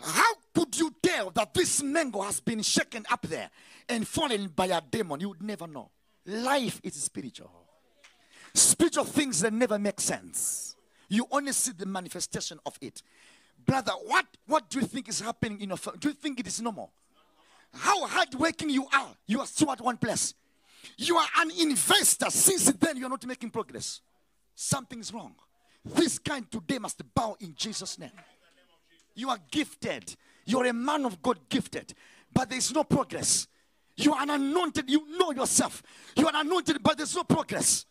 How could you tell that this mango has been shaken up there and fallen by a demon? You would never know. Life is spiritual. Spiritual things that never make sense. You only see the manifestation of it. Brother, what, what do you think is happening in your family? Do you think it is normal? How hardworking you are, you are still at one place. You are an investor. Since then, you are not making progress. Something's wrong. This kind today must bow in Jesus' name. You are gifted. You're a man of God gifted. But there's no progress. You are an anointed. You know yourself. You are anointed, but there's no progress.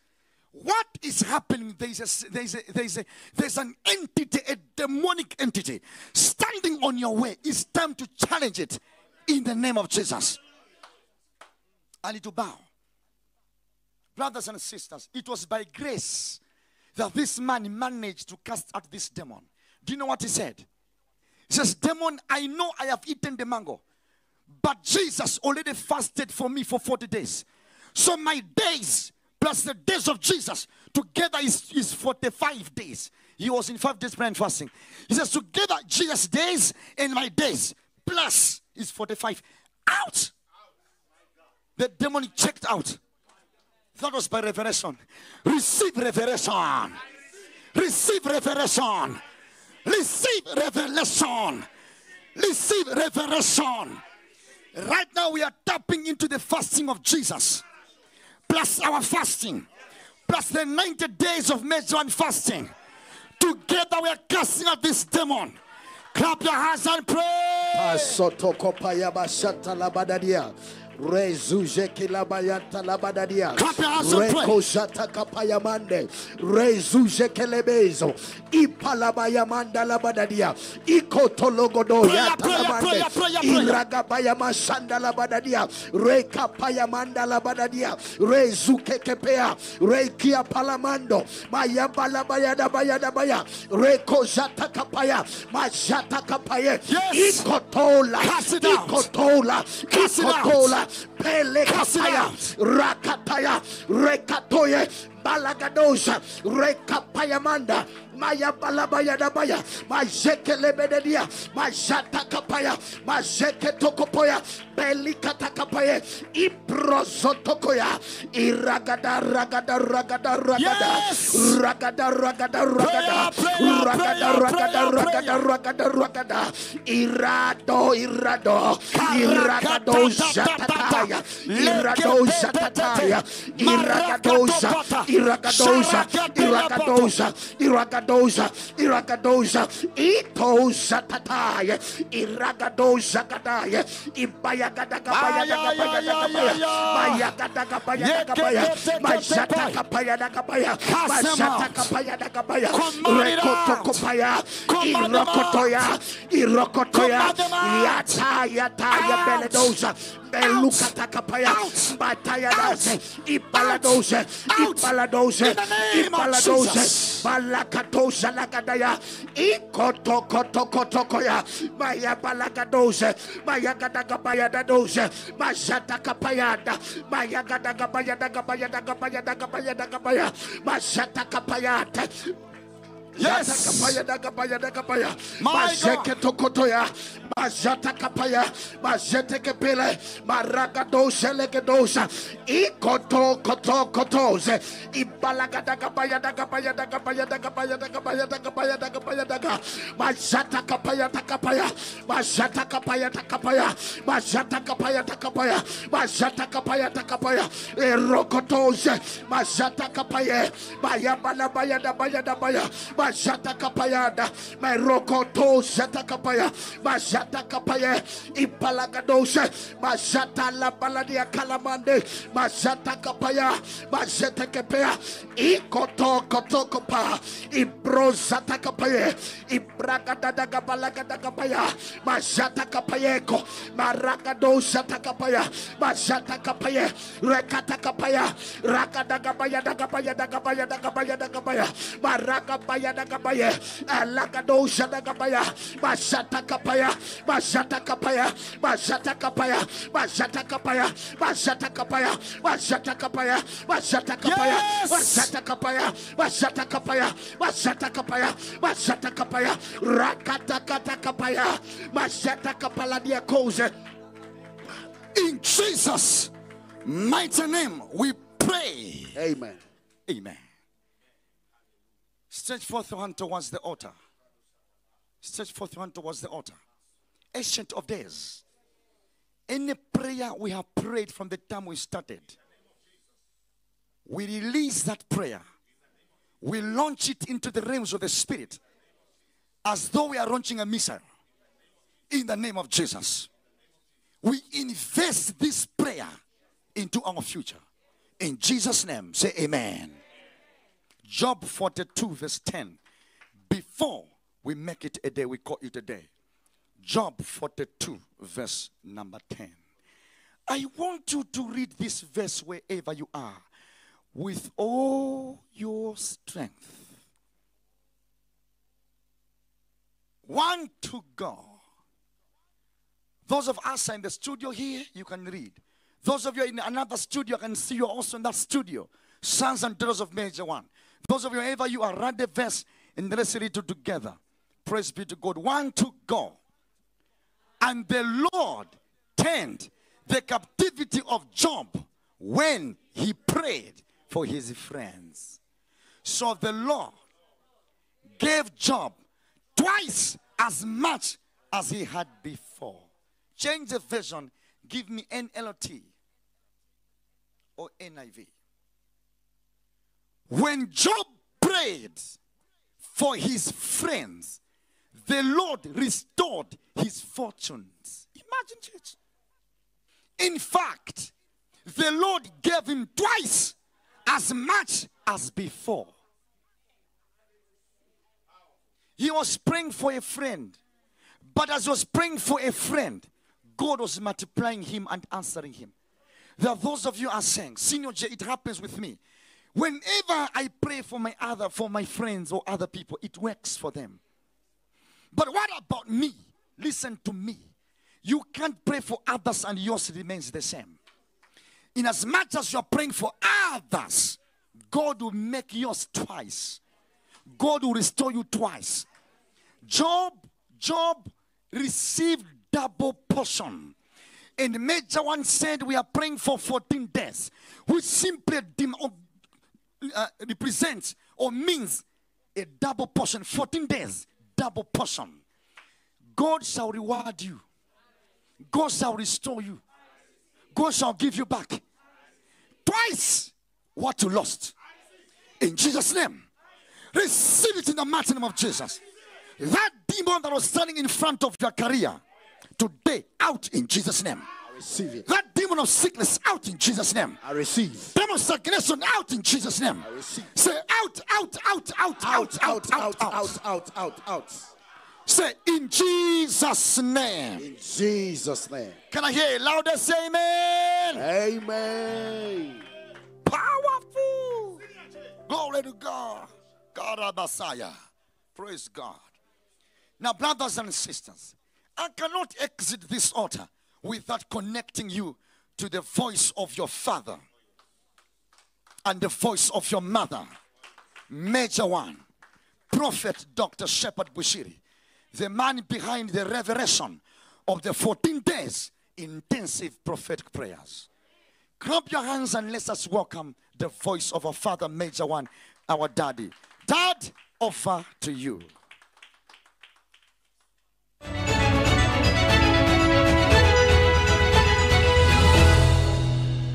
What is happening? There's a, there's a, there's a, there's an entity, a demonic entity, standing on your way. It's time to challenge it in the name of Jesus. I need to bow. Brothers and sisters, it was by grace that this man managed to cast out this demon. Do you know what he said? He says, Demon, I know I have eaten the mango, but Jesus already fasted for me for 40 days. So my days plus the days of Jesus together is, is 45 days. He was in five days prayer and fasting. He says, Together, Jesus' days and my days plus is 45. Out! The demon checked out. That was by revelation. Receive revelation. Receive revelation. Receive revelation. Receive revelation. Right now, we are tapping into the fasting of Jesus, plus our fasting, plus the 90 days of and fasting. Together, we are casting out this demon. Clap your hands and pray. Pasotokopaya bashata labadadia. Rezuje kilabayata labadadia. Clap your hands and pray. Reko shata kapaya mande. Rezuje kelebezo. Ipalabaya manda labadadia. Ikotologodo Prayer, yata prayer, labande. prayer, prayer, prayer. Labadadia. Rekapaya manda labadadia. Rezuke kepea. Rekia palamando. Mayamba labayada bayada baya. Reko jata kapaya. Majata kapaye. Ikotola. Cast it out. Ikotola. Cast it out. Ikotola. Pele Cast it kapaya. out. Rakataya. Rekatoye. Balagadosa. Rekapaya manda. Maya balabaya dabaya. Majeke lebededia. Majata kapaya. Majeke tokopoya. Belikata kapaya. Iprosotokoya. Iragada ragada ragada ragada. Ragada ragada ragada. Ragada ragada ragada ragada ragada. Irado irado. Iragado jatataya. Irado jatataya. Iragadosa. Iragadosa. Iragadosa. Iragadosa. Iragadosa. Itosa tataya. Iragadosa kataya. Ibayagada kapaya kapaya kapaya. Mayagada kapaya kapaya. Majata kapaya kapaya. Majata out. kapaya kapaya. Command it Rekoto kopaya. Irokotoya. Irokotoya. Command them out. Yata yata ya Out. beledosa. Belukata kapaya. Bataya dose. Ibaladose. Ibaladose. In the name of Ibaladose. Jesus. Balakatosa lagadaya. Ikoto koto koto koya. Maya balagadose. Maya gada kapaya da dose. Majata kapayada. Maya gada kapaya da kapaya da kapaya da kapaya da kapaya. Majata kapayata. Yes. Jata kapaya da kapaya da kapaya. My Majeke tokotoya. Majata kapaya. Majete kepele. Maragadosa legedosa. Ikoto koto kotoze. Ibalagada kapaya da kapaya da kapaya da kapaya da kapaya da kapaya da kapaya da kapaya. Majata kapaya da kapaya. Majata kapaya da kapaya. Majata kapaya da kapaya. Majata kapaya da kapaya. Erokotoze. Majata kapaya. Baya bala baya da baya da baya. Majata kapaya da. Merokotoze ta kapaya. Majata kapaya. Ipalagadose. Majata la baladia kalamande. Majata kapaya. Majete kepea. Ikoto koto kopa. Ibrozata kapaya. Ibragadada gabalagada kapaya. Majata kapayeko. Maragadosa takapaya. Majata kapaya. Rekata kapaya. Rakada kapaya da kapaya da kapaya da kapaya da kapaya. Maraka kapala. In Jesus' mighty name, we pray. Amen. Amen. Stretch forth your hand towards the altar. Stretch forth your hand towards the altar. Ancient of days. Any prayer we have prayed from the time we started, we release that prayer. We launch it into the realms of the Spirit as though we are launching a missile. In the name of Jesus. We invest this prayer into our future. In Jesus' name, say amen. Job 42, verse 10. Before we make it a day, we call it a day. Job 42, verse number 10. I want you to read this verse wherever you are with all your strength. One to go. Those of us in the studio here, you can read. Those of you in another studio, I can see you also in that studio. Sons and daughters of Major One. Those of you, ever you are, read the verse and let's read it together. Praise be to God. One to go. And the Lord turned the captivity of Job when he prayed for his friends. So the Lord gave Job twice as much as he had before. Change the version, give me NLT or NIV. When Job prayed for his friends, the Lord restored his fortunes. Imagine, church. In fact, the Lord gave him twice as much as before. He was praying for a friend, but as he was praying for a friend, God was multiplying him and answering him. There are those of you are saying, Senior J, it happens with me. Whenever I pray for my other, for my friends or other people, it works for them. But what about me? Listen to me. You can't pray for others and yours remains the same. In as much as you're praying for others, God will make yours twice. God will restore you twice. Job, Job received double portion. And Major one said we are praying for 14 days, which simply or, uh, represents or means a double portion. 14 days, double portion. God shall reward you. God shall restore you. God shall give you back twice what you lost. In Jesus' name. Receive it in the mighty name of Jesus. That demon that was standing in front of your career, today, out in Jesus' name. I receive it. That demon of sickness, out in Jesus' name. I receive. Demon of stagnation, out in Jesus' name. I receive. Say out, out, out, out, out, out, out, out. out, out, out. Say in Jesus' name. In Jesus' name. Can I hear a louder say amen? Amen. Powerful. Glory to God. God our Messiah. Praise God. Now, brothers and sisters, I cannot exit this altar without connecting you to the voice of your father and the voice of your mother. Major one, Prophet Dr. Shepherd Bushiri, the man behind the revelation of the 14 days intensive prophetic prayers. Clap your hands and let us welcome the voice of our father, Major One, our daddy. Dad, offer to you.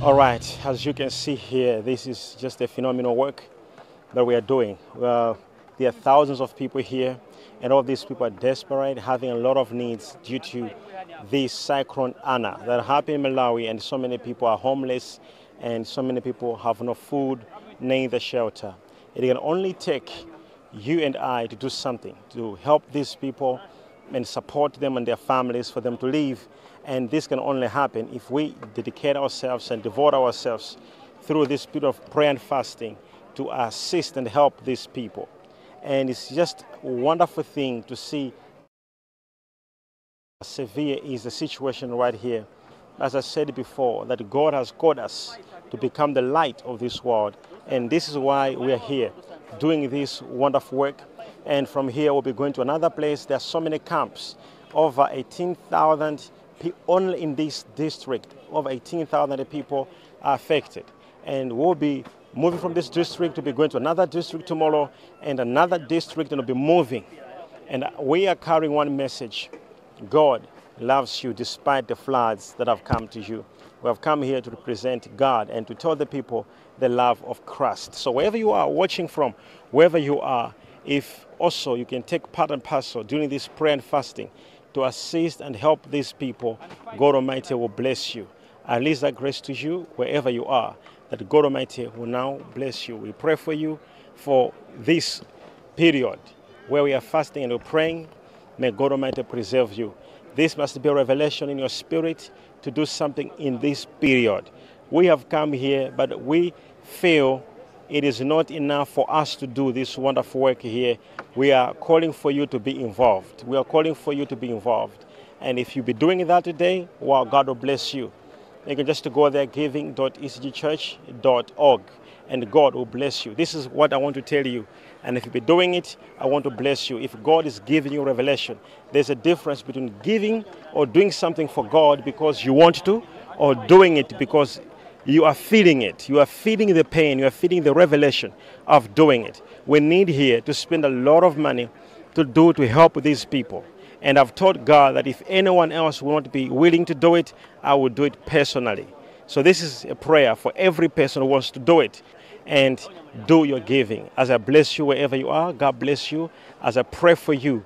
All right, as you can see here, this is just a phenomenal work that we are doing. Uh, there are thousands of people here, and all these people are desperate, having a lot of needs due to this cyclone Ana that happened in Malawi, and so many people are homeless, and so many people have no food, neither shelter. It can only take you and I to do something to help these people and support them and their families for them to live. And this can only happen if we dedicate ourselves and devote ourselves through this period of prayer and fasting to assist and help these people. And it's just a wonderful thing to see how severe is the situation right here. As I said before, that God has called us to become the light of this world. And this is why we are here doing this wonderful work. And from here, we'll be going to another place. There are so many camps, over 18,000 people only in this district. Over 18,000 people are affected. And we'll be moving from this district to be going to another district tomorrow and another district and we'll be moving. And we are carrying one message God loves you despite the floods that have come to you. We have come here to represent God and to tell the people the love of Christ. So wherever you are watching from, wherever you are, if also you can take part and parcel during this prayer and fasting to assist and help these people, God Almighty will bless you. I release that grace to you wherever you are, that God Almighty will now bless you. We pray for you for this period where we are fasting and we're praying. May God Almighty preserve you. This must be a revelation in your spirit to do something in this period. We have come here, but we feel it is not enough for us to do this wonderful work here. We are calling for you to be involved. We are calling for you to be involved. And if you be doing that today, well, God will bless you. You can just go there, giving.ecgchurch.org, and God will bless you. This is what I want to tell you. And if you be doing it, I want to bless you. If God is giving you revelation, there's a difference between giving or doing something for God because you want to, or doing it because you are feeding it. You are feeding the pain. You are feeding the revelation of doing it. We need here to spend a lot of money to do to help these people. And I've told God that if anyone else will not be willing to do it, I will do it personally. So this is a prayer for every person who wants to do it and do your giving. As I bless you wherever you are, God bless you. As I pray for you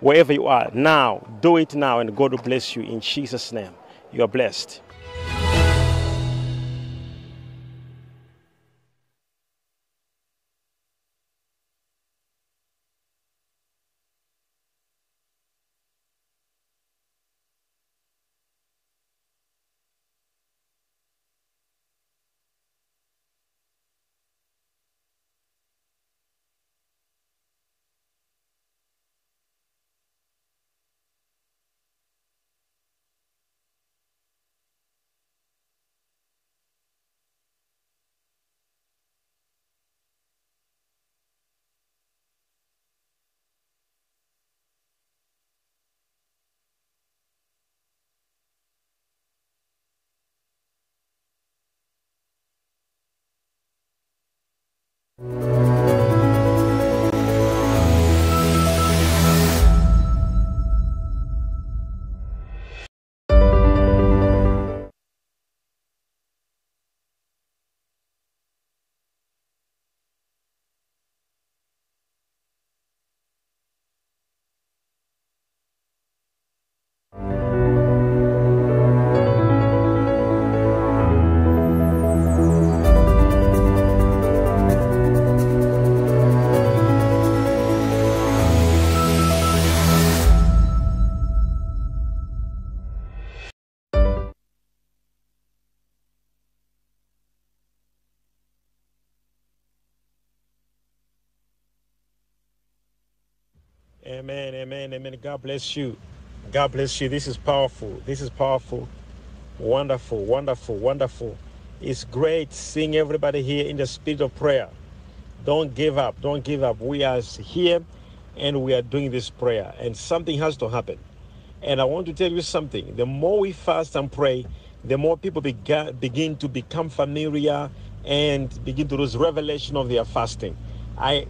wherever you are now, do it now and God will bless you in Jesus' name. You are blessed. Amen, amen. God bless you. God bless you. This is powerful. This is powerful. Wonderful, wonderful, wonderful. It's great seeing everybody here in the spirit of prayer. Don't give up. Don't give up. We are here and we are doing this prayer, and something has to happen. And I want to tell you something. The more we fast and pray, the more people bega- begin to become familiar and begin to lose revelation of their fasting. I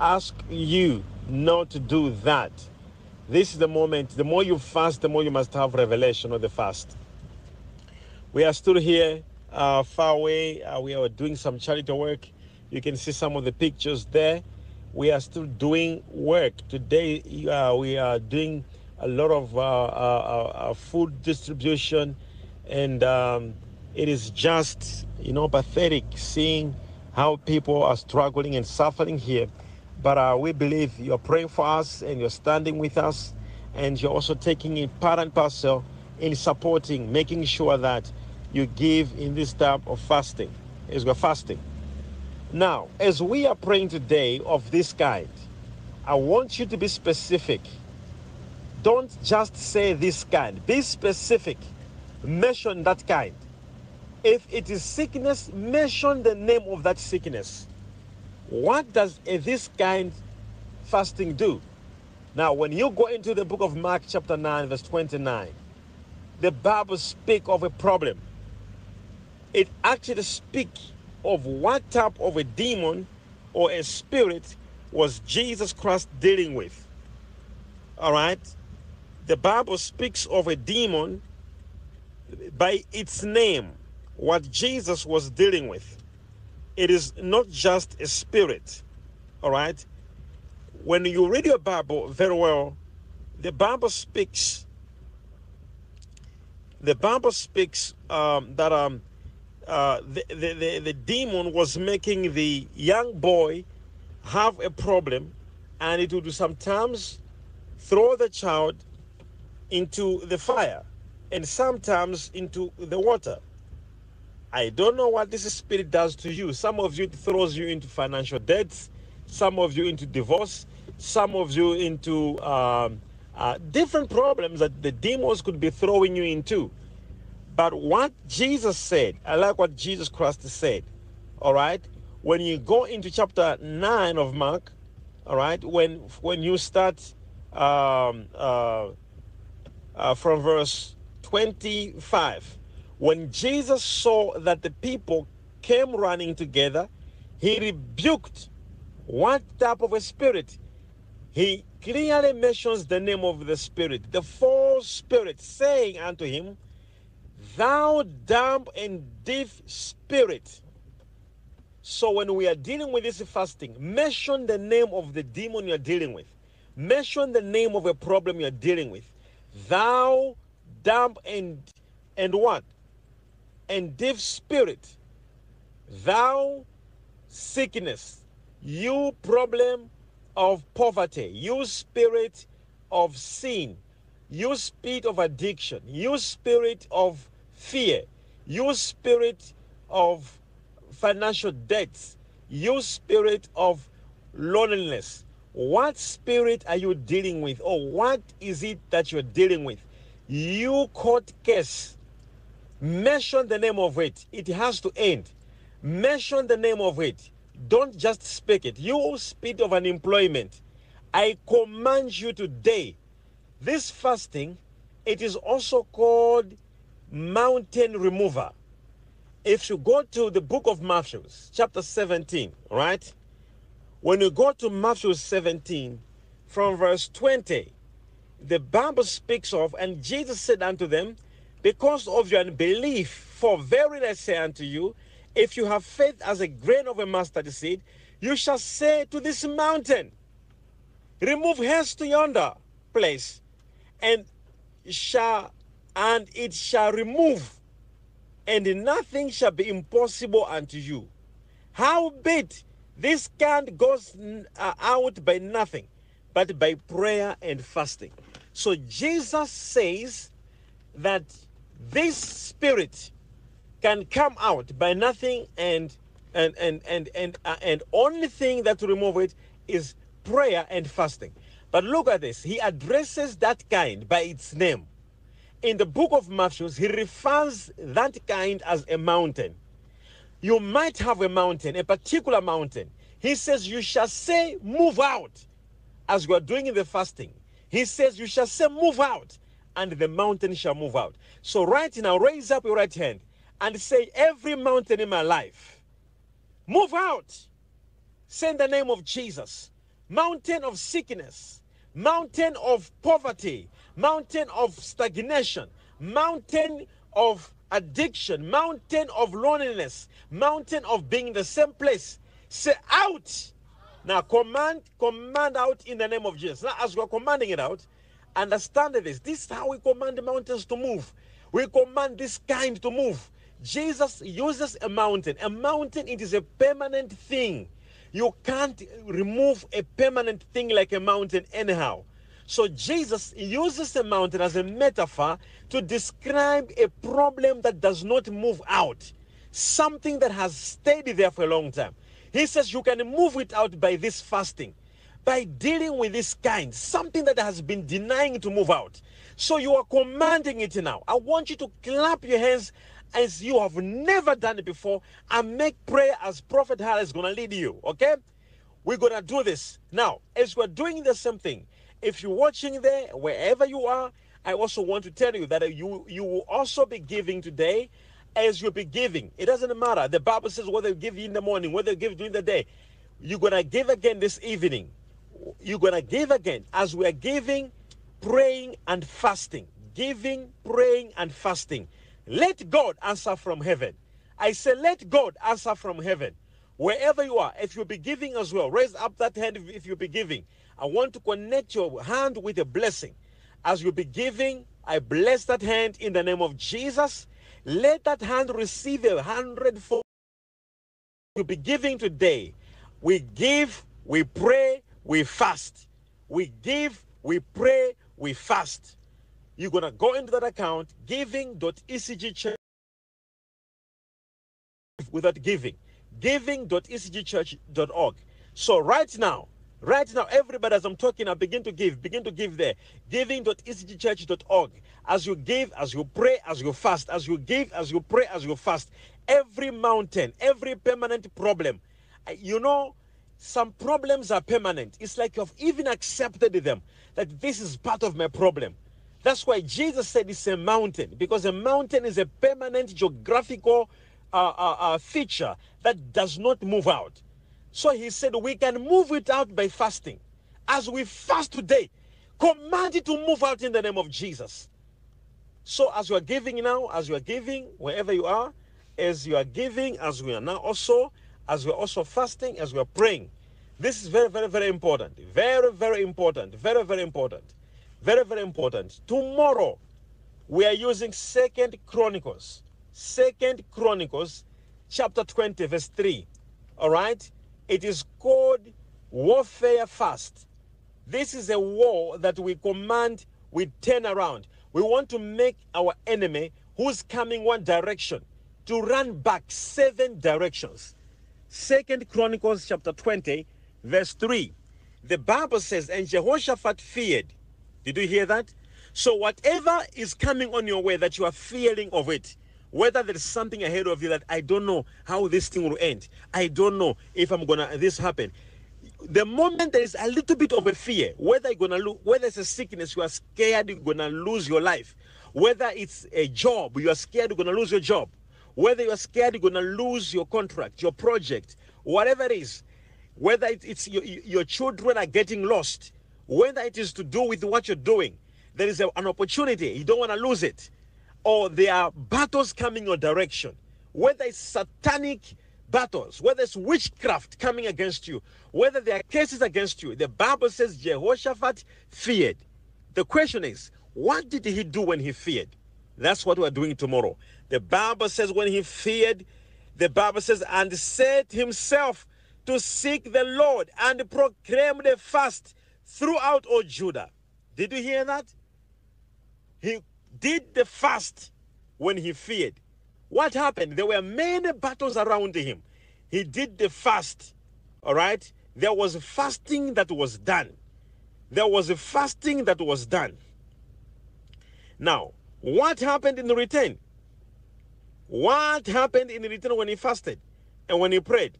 ask you not to do that. This is the moment. The more you fast, the more you must have revelation of the fast. We are still here uh, far away. Uh, we are doing some charity work. You can see some of the pictures there. We are still doing work. Today, uh, we are doing a lot of uh, uh, uh, food distribution, and um, it is just, you know, pathetic seeing how people are struggling and suffering here. But uh, we believe you're praying for us and you're standing with us, and you're also taking in part and parcel in supporting, making sure that you give in this type of fasting. As we're fasting. Now, as we are praying today of this kind, I want you to be specific. Don't just say this kind, be specific. Mention that kind. If it is sickness, mention the name of that sickness. What does this kind fasting do? Now, when you go into the book of Mark, chapter 9, verse 29, the Bible speaks of a problem. It actually speaks of what type of a demon or a spirit was Jesus Christ dealing with. All right? The Bible speaks of a demon by its name, what Jesus was dealing with. It is not just a spirit. All right? When you read your Bible very well, the Bible speaks. The Bible speaks um, that um, uh, the, the, the, the demon was making the young boy have a problem, and it would sometimes throw the child into the fire and sometimes into the water. I don't know what this spirit does to you. Some of you it throws you into financial debts, some of you into divorce, some of you into um, uh, different problems that the demons could be throwing you into. But what Jesus said, I like what Jesus Christ said. All right, when you go into chapter nine of Mark, all right, when when you start um, uh, uh, from verse 25, When Jesus saw that the people came running together, he rebuked what type of a spirit? He clearly mentions the name of the spirit, the false spirit, saying unto him, Thou dumb and deaf spirit. So when we are dealing with this fasting, mention the name of the demon you're dealing with. Mention the name of a problem you're dealing with. Thou dumb and and what? And deaf spirit. Thou sickness. You problem of poverty. You spirit of sin. You spirit of addiction. You spirit of fear. You spirit of financial debts. You spirit of loneliness. What spirit are you dealing with? Or what is it that you're dealing with? You court case. Mention the name of it. It has to end. Mention the name of it. Don't just speak it. You speak of unemployment. I command you today. This fasting, it is also called mountain remover. If you go to the book of Matthew, chapter 17, right? When you go to Matthew 17, from verse 20, the Bible speaks of, and Jesus said unto them, Because of your unbelief, for verily I say unto you, if you have faith as a grain of a mustard seed, you shall say to this mountain, Remove hence to yonder place, and shall and it shall remove, and nothing shall be impossible unto you. Howbeit, this can't goes uh, out by nothing, but by prayer and fasting. So Jesus says that this spirit can come out by nothing and and and and and uh, and only thing that to remove it is prayer and fasting. But look at this. He addresses that kind by its name. In the book of Matthew, he refers that kind as a mountain. You might have a mountain, a particular mountain. He says, You shall say, Move out, as we are doing in the fasting. He says, You shall say, Move out, and the mountain shall move out. So, right now, raise up your right hand and say, Every mountain in my life, move out. Say in the name of Jesus. Mountain of sickness, mountain of poverty, mountain of stagnation, mountain of addiction, mountain of loneliness, mountain of being in the same place. Say out. Now command, command out in the name of Jesus. Now, as we're commanding it out, understand this. This is how we command the mountains to move. We command this kind to move. Jesus uses a mountain. A mountain, it is a permanent thing. You can't remove a permanent thing like a mountain anyhow. So Jesus uses a mountain as a metaphor to describe a problem that does not move out, something that has stayed there for a long time. He says you can move it out by this fasting, by dealing with this kind, something that has been denying to move out. So you are commanding it now. I want you to clap your hands as you have never done it before and make prayer as Prophet Hal is going to lead you. Okay? We're going to do this. Now, as we're doing the same thing, if you're watching there, wherever you are, I also want to tell you that you, you will also be giving today as you'll be giving. It doesn't matter. The Bible says whether you give you in the morning, whether you give during the day, you're going to give again this evening. You're going to give again as we are giving, praying, and fasting. Giving, praying, and fasting. Let God answer from heaven. I say, let God answer from heaven. Wherever you are, if you'll be giving as well, raise up that hand if- you'll be giving. I want to connect your hand with a blessing. As you'll be giving, I bless that hand in the name of Jesus. Let that hand receive a hundredfold. You'll be giving today. We give, we pray, we fast. We give, we pray, we fast. You're going to go into that account, giving.ecgchurch without giving. Giving.ecgchurch.org. So right now, right now, everybody as I'm talking, I begin to give, begin to give there. Giving.ecgchurch.org. As you give, as you pray, as you fast, as you give, as you pray, as you fast, every mountain, every permanent problem, you know, some problems are permanent. It's like you've even accepted them that this is part of my problem. That's why Jesus said it's a mountain, because a mountain is a permanent geographical uh, uh, uh, feature that does not move out. So he said we can move it out by fasting. As we fast today, command it to move out in the name of Jesus. So as you are giving now, as you are giving, wherever you are, as you are giving, as we are now also, as we are also fasting, as we are praying, this is very, very, very important. Very, very important. Very, very important. Very, very important. Tomorrow, we are using Second Chronicles. Second Chronicles, chapter 20, verse 3. All right? It is called warfare fast. This is a war that we command, we turn around. We want to make our enemy who's coming one direction to run back seven directions. Second Chronicles chapter 20, verse 3. The Bible says, and Jehoshaphat feared. Did you hear that? So whatever is coming on your way that you are fearing of it, whether there is something ahead of you that I don't know how this thing will end. I don't know if I'm gonna this happen. The moment there is a little bit of a fear, whether you're gonna lo- whether it's a sickness, you are scared you're gonna lose your life. Whether it's a job, you are scared you're gonna lose your job. Whether you are scared you're gonna lose your contract, your project, whatever it is, whether it- it's your, your children are getting lost, whether it is to do with what you're doing, there is a- an opportunity. You don't want to lose it. Or there are battles coming your direction, whether it's satanic battles, whether it's witchcraft coming against you, whether there are cases against you. The Bible says Jehoshaphat feared. The question is, what did he do when he feared? That's what we're doing tomorrow. The Bible says when he feared, the Bible says, and set himself to seek the Lord and proclaim the fast throughout all Judah. Did you hear that? He did the fast when he feared. What happened? There were many battles around him. He did the fast. All right? There was fasting that was done. There was a fasting that was done. Now, what happened in return? What happened in the return when he fasted and when he prayed?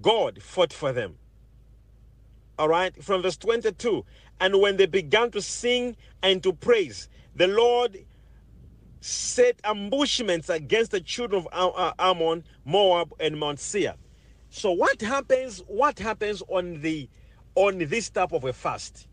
God fought for them. All right, from verse 22. And when they began to sing and to praise, the Lord set ambushments against the children of uh, Ammon, Moab, and Mount Seir. So what happens? What happens on the on this type of a fast?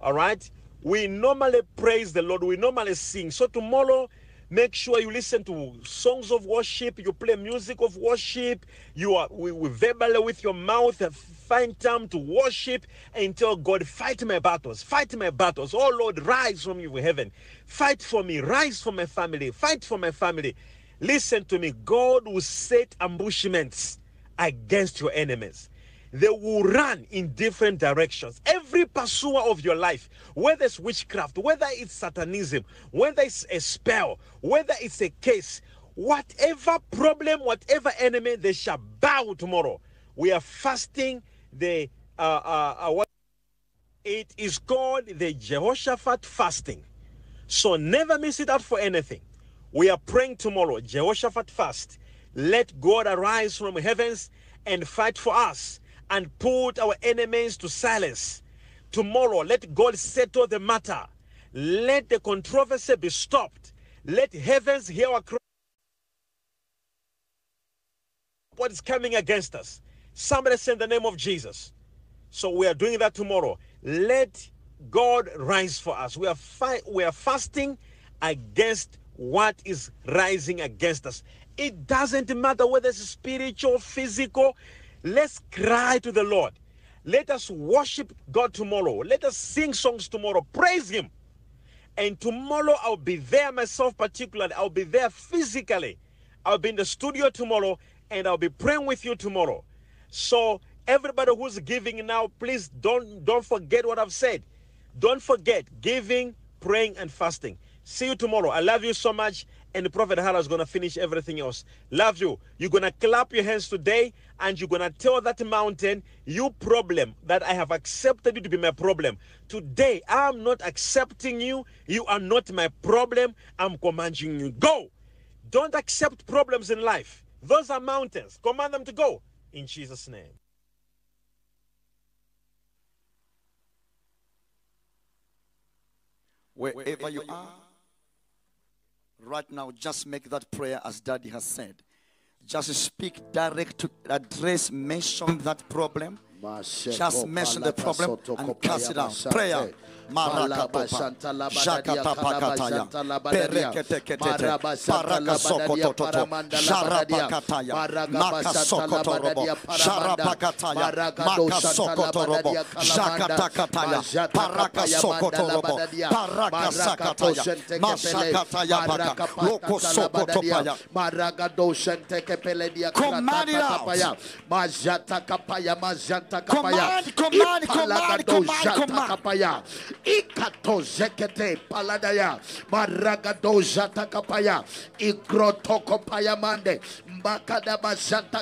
All right, we normally praise the Lord. We normally sing. So tomorrow, make sure you listen to songs of worship. You play music of worship. You are we, we verbally with your mouth. Find time to worship and tell God, fight my battles, fight my battles. Oh Lord, rise from your heaven. Fight for me, rise for my family, fight for my family. Listen to me. God will set ambushments against your enemies. They will run in different directions. Every pursuer of your life, whether it's witchcraft, whether it's satanism, whether it's a spell, whether it's a case, whatever problem, whatever enemy, they shall bow tomorrow. We are fasting the uh, uh, uh, it is called the Jehoshaphat fasting. So never miss it out for anything. We are praying tomorrow, Jehoshaphat fast. Let God arise from heavens and fight for us and put our enemies to silence. Tomorrow, let God settle the matter. Let the controversy be stopped. Let heavens hear our cry. What is coming against us? Somebody in the name of Jesus. So we are doing that tomorrow. Let God rise for us. We are fi- we are fasting against what is rising against us. It doesn't matter whether it's spiritual, physical. Let's cry to the Lord. Let us worship God tomorrow. Let us sing songs tomorrow. Praise Him. And tomorrow I'll be there myself, particularly. I'll be there physically. I'll be in the studio tomorrow and I'll be praying with you tomorrow. So everybody who's giving now, please don't don't forget what I've said. Don't forget giving, praying, and fasting. See you tomorrow. I love you so much. And the Prophet Hala is going to finish everything else. Love you. You're going to clap your hands today and you're going to tell that mountain, you problem that I have accepted you to be my problem. Today, I'm not accepting you. You are not my problem. I'm commanding you. Go. Don't accept problems in life. Those are mountains. Command them to go. In Jesus' name. Wherever you are, right now, just make that prayer as Daddy has said. Just speak direct to address, mention that problem. Just mention the problem and cast it out. Prayer. Marakatopa, Jakatapakataya, Pereketeketete, Parakasokototo, Sharapakataya, Makasokotorobo, Sharapakataya, Makasokotorobo, Jakatakataya, Parakasokotorobo, Parakasakataya, Masakataya Paka, Lokosokotopaya, Command it out. Majata kapaya, majata Command, kapaya. command, command, Ipalagado command, jata command. Ikato zekete paladaya. Maragado jata kapaya. Ikroto kopaya mande.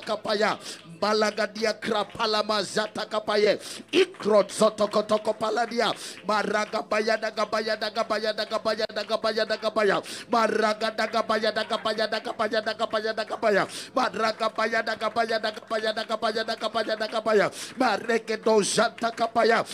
Kapaya. Balagadia krapala mazata kapaye. Ikrot zotokotoko paladia. Maraga baya daga baya daga baya daga baya daga baya daga baya. Maraga daga baya daga baya daga baya daga baya daga baya. Maraga baya daga baya daga baya daga baya daga baya daga baya. Mareke do jata kapaya.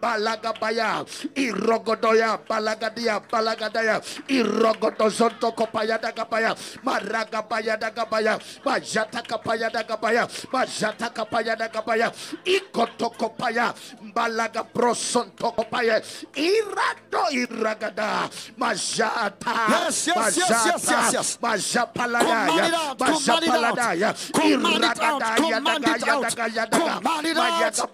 Balaga baya. Irogodoya. Balagadia. Balagadaya. Irogodo zontoko paya daga baya. Maraga baya daga baya. Majata kapaya daga baya. Majata kapaya daga baya. Ikotoko paya. Balaga brosonto kopaya. Irado iragada. Majata. Yes, yes, yes, yes, yes, yes. Majapaladaya. Command it out, command it out, command it out,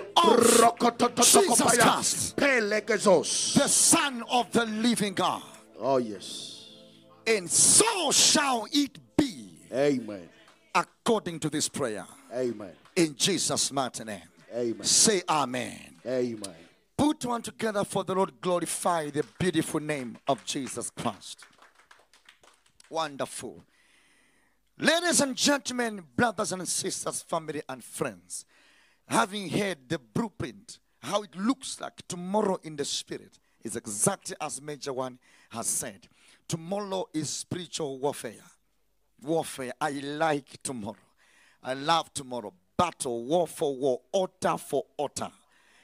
command it out, command it out. In the name Jesus Christ. The Son of the living God. Oh, yes. And so shall it be Amen. according to this prayer. Amen. In Jesus' mighty name. Amen. Say amen. Amen. Put one together for the Lord glorify the beautiful name of Jesus Christ. Wonderful. Ladies and gentlemen, brothers and sisters, family and friends, having heard the blueprint, how it looks like tomorrow in the spirit, is exactly as Major One has said. Tomorrow is spiritual warfare. Warfare. I like tomorrow. I love tomorrow. Battle, war for war, altar for altar.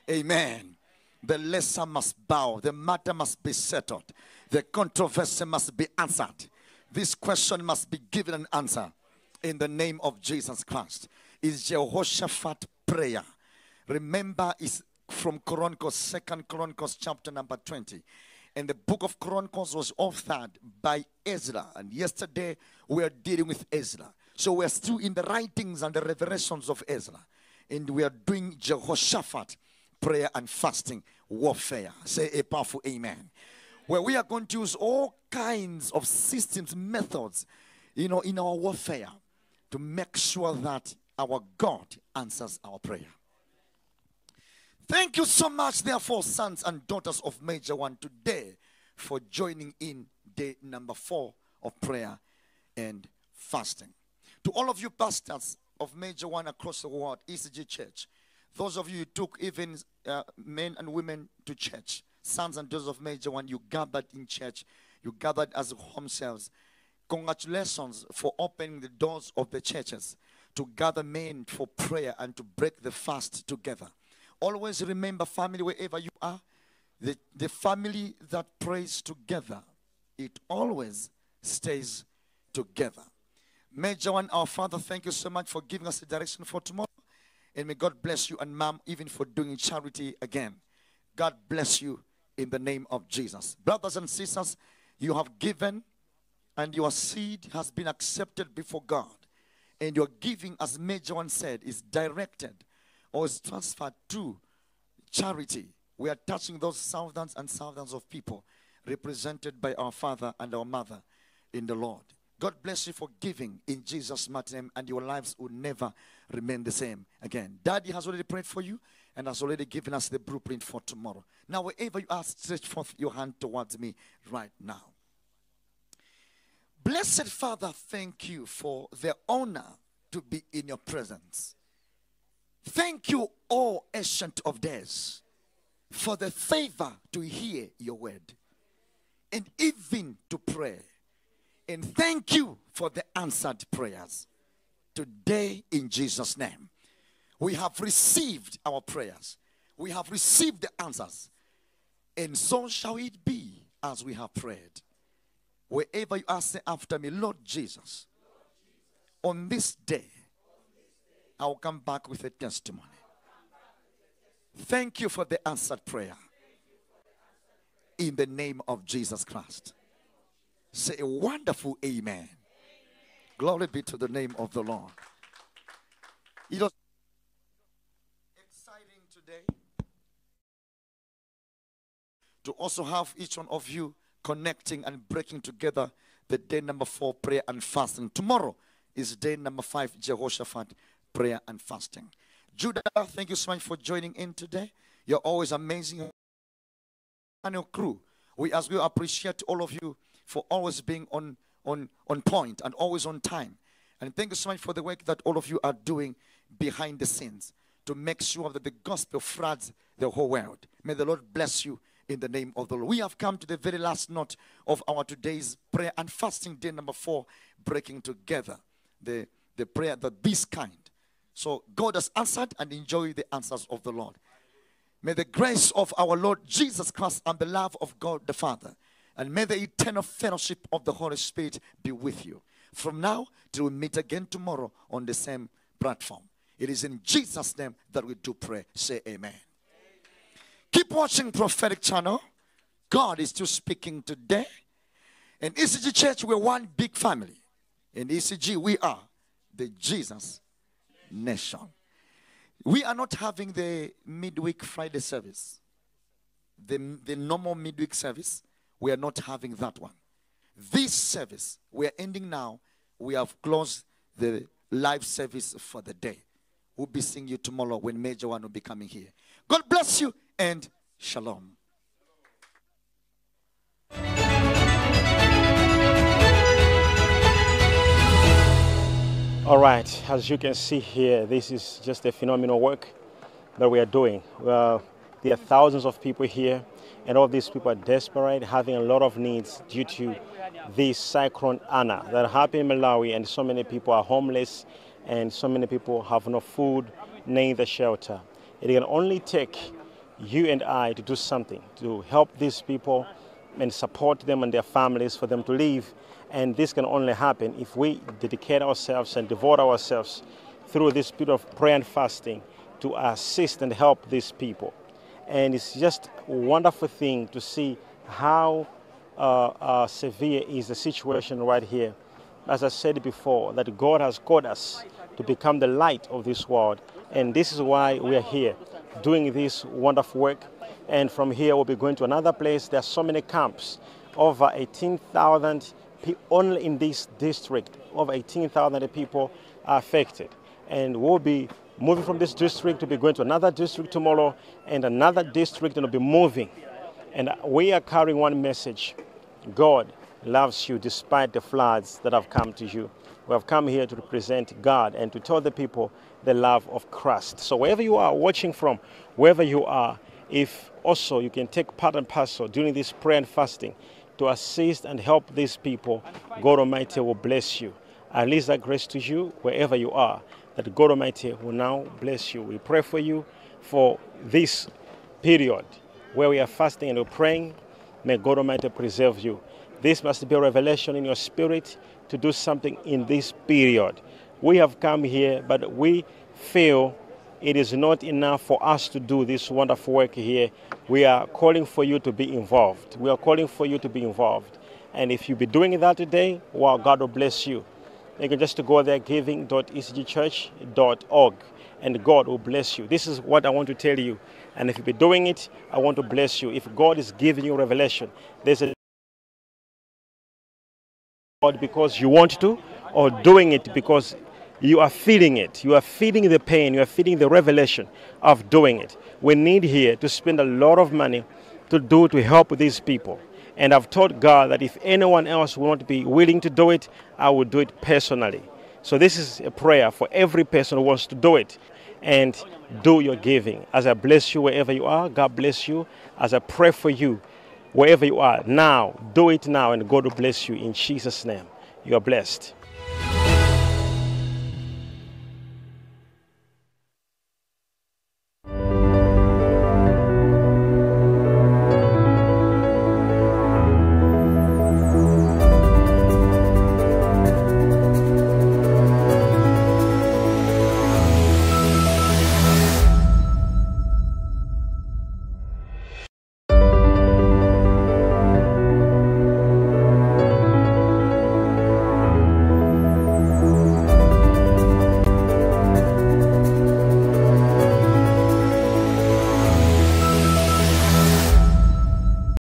Amen. The lesser must bow, the matter must be settled, the controversy must be answered. This question must be given an answer in the name of Jesus Christ. Is Jehoshaphat prayer. Remember, is from Chronicles, Second Chronicles, chapter number 20. And the book of Chronicles was authored by Ezra. And yesterday we are dealing with Ezra. So we are still in the writings and the revelations of Ezra. And we are doing Jehoshaphat prayer and fasting warfare. Say a powerful amen. Where we are going to use all kinds of systems, methods, you know, in our warfare to make sure that our God answers our prayer. Thank you so much, therefore, sons and daughters of Major One, today for joining in day number four of prayer and fasting. To all of you pastors of Major One across the world, ECG Church, those of you who took even uh, men and women to church, sons and daughters of Major One, you gathered in church, you gathered as home cells. Congratulations for opening the doors of the churches to gather men for prayer and to break the fast together. Always remember, family, wherever you are, the, the family that prays together, it always stays together. Major one, our Father, thank you so much for giving us the direction for tomorrow. And may God bless you and mom even for doing charity again. God bless you in the name of Jesus. Brothers and sisters, you have given and your seed has been accepted before God. And your giving, as Major One said, is directed or is transferred to charity. We are touching those thousands and thousands of people represented by our father and our mother in the Lord. God bless you for giving in Jesus' mighty name, and your lives will never remain the same again. Daddy has already prayed for you and has already given us the blueprint for tomorrow. Now, wherever you are, stretch forth your hand towards me right now. Blessed Father, thank you for the honor to be in your presence. Thank you, O Ancient of Days, for the favor to hear your word and even to pray. And thank you for the answered prayers. Today, in Jesus' name, we have received our prayers. We have received the answers. And so shall it be as we have prayed. Wherever you are, say after me, Lord Jesus, on this day, I will come back with a testimony. Thank you for the answered prayer. In the name of Jesus Christ. Say a wonderful amen. Glory be to the name of the Lord. It was exciting today to also have each one of you connecting and breaking together the day number four prayer and fasting. Tomorrow is day number five, Jehoshaphat prayer and fasting. Judah, thank you so much for joining in today. You're always amazing. And your crew, we as we appreciate all of you for always being on on on point and always on time. And thank you so much for the work that all of you are doing behind the scenes to make sure that the gospel floods the whole world. May the Lord bless you in the name of the Lord. We have come to the very last note of our today's prayer and fasting day number four, breaking together the, the prayer that this kind. So God has answered and enjoy the answers of the Lord. May the grace of our Lord Jesus Christ and the love of God the Father and may the eternal fellowship of the Holy Spirit be with you. From now till we meet again tomorrow on the same platform. It is in Jesus' name that we do pray. Say amen. Keep watching Prophetic Channel. God is still speaking today. In ECG Church, we're one big family. In ECG, we are the Jesus Nation. We are not having the midweek Friday service, the, the normal midweek service. We are not having that one. This service, we are ending now. We have closed the live service for the day. We'll be seeing you tomorrow when Major One will be coming here. God bless you and shalom. All right, as you can see here, this is just a phenomenal work that we are doing. There are thousands of people here, and all these people are desperate, having a lot of needs due to this cyclone Ana that happened in Malawi, and so many people are homeless, and so many people have no food, neither shelter. It can only take you and I to do something to help these people and support them and their families for them to live. And this can only happen if we dedicate ourselves and devote ourselves through this period of prayer and fasting to assist and help these people. And it's just a wonderful thing to see how uh, uh, severe is the situation right here. As I said before, that God has called us to become the light of this world. And this is why we are here doing this wonderful work. And from here, we'll be going to another place. There are so many camps, over 18,000 people only in this district. Over 18,000 people are affected. And we'll be moving from this district to be going to another district tomorrow and another district and we'll be moving. And we are carrying one message God loves you despite the floods that have come to you. We have come here to represent God and to tell the people the love of Christ. So, wherever you are watching from, wherever you are, if also you can take part and parcel during this prayer and fasting to assist and help these people, God Almighty will bless you. I release that grace to you wherever you are, that God Almighty will now bless you. We pray for you for this period where we are fasting and we're praying. May God Almighty preserve you. This must be a revelation in your spirit to do something in this period. We have come here, but we feel it is not enough for us to do this wonderful work here. We are calling for you to be involved. We are calling for you to be involved. And if you be doing that today, well, God will bless you. You can just go there, giving.ecgchurch.org, and God will bless you. This is what I want to tell you. And if you be doing it, I want to bless you. If God is giving you revelation, there's a God because you want to, or doing it because you are feeling it. You are feeling the pain. You are feeling the revelation of doing it. We need here to spend a lot of money to do to help these people. And I've told God that if anyone else will not be willing to do it, I will do it personally. So this is a prayer for every person who wants to do it and do your giving. As I bless you wherever you are, God bless you. As I pray for you wherever you are now, do it now and God will bless you in Jesus' name. You are blessed.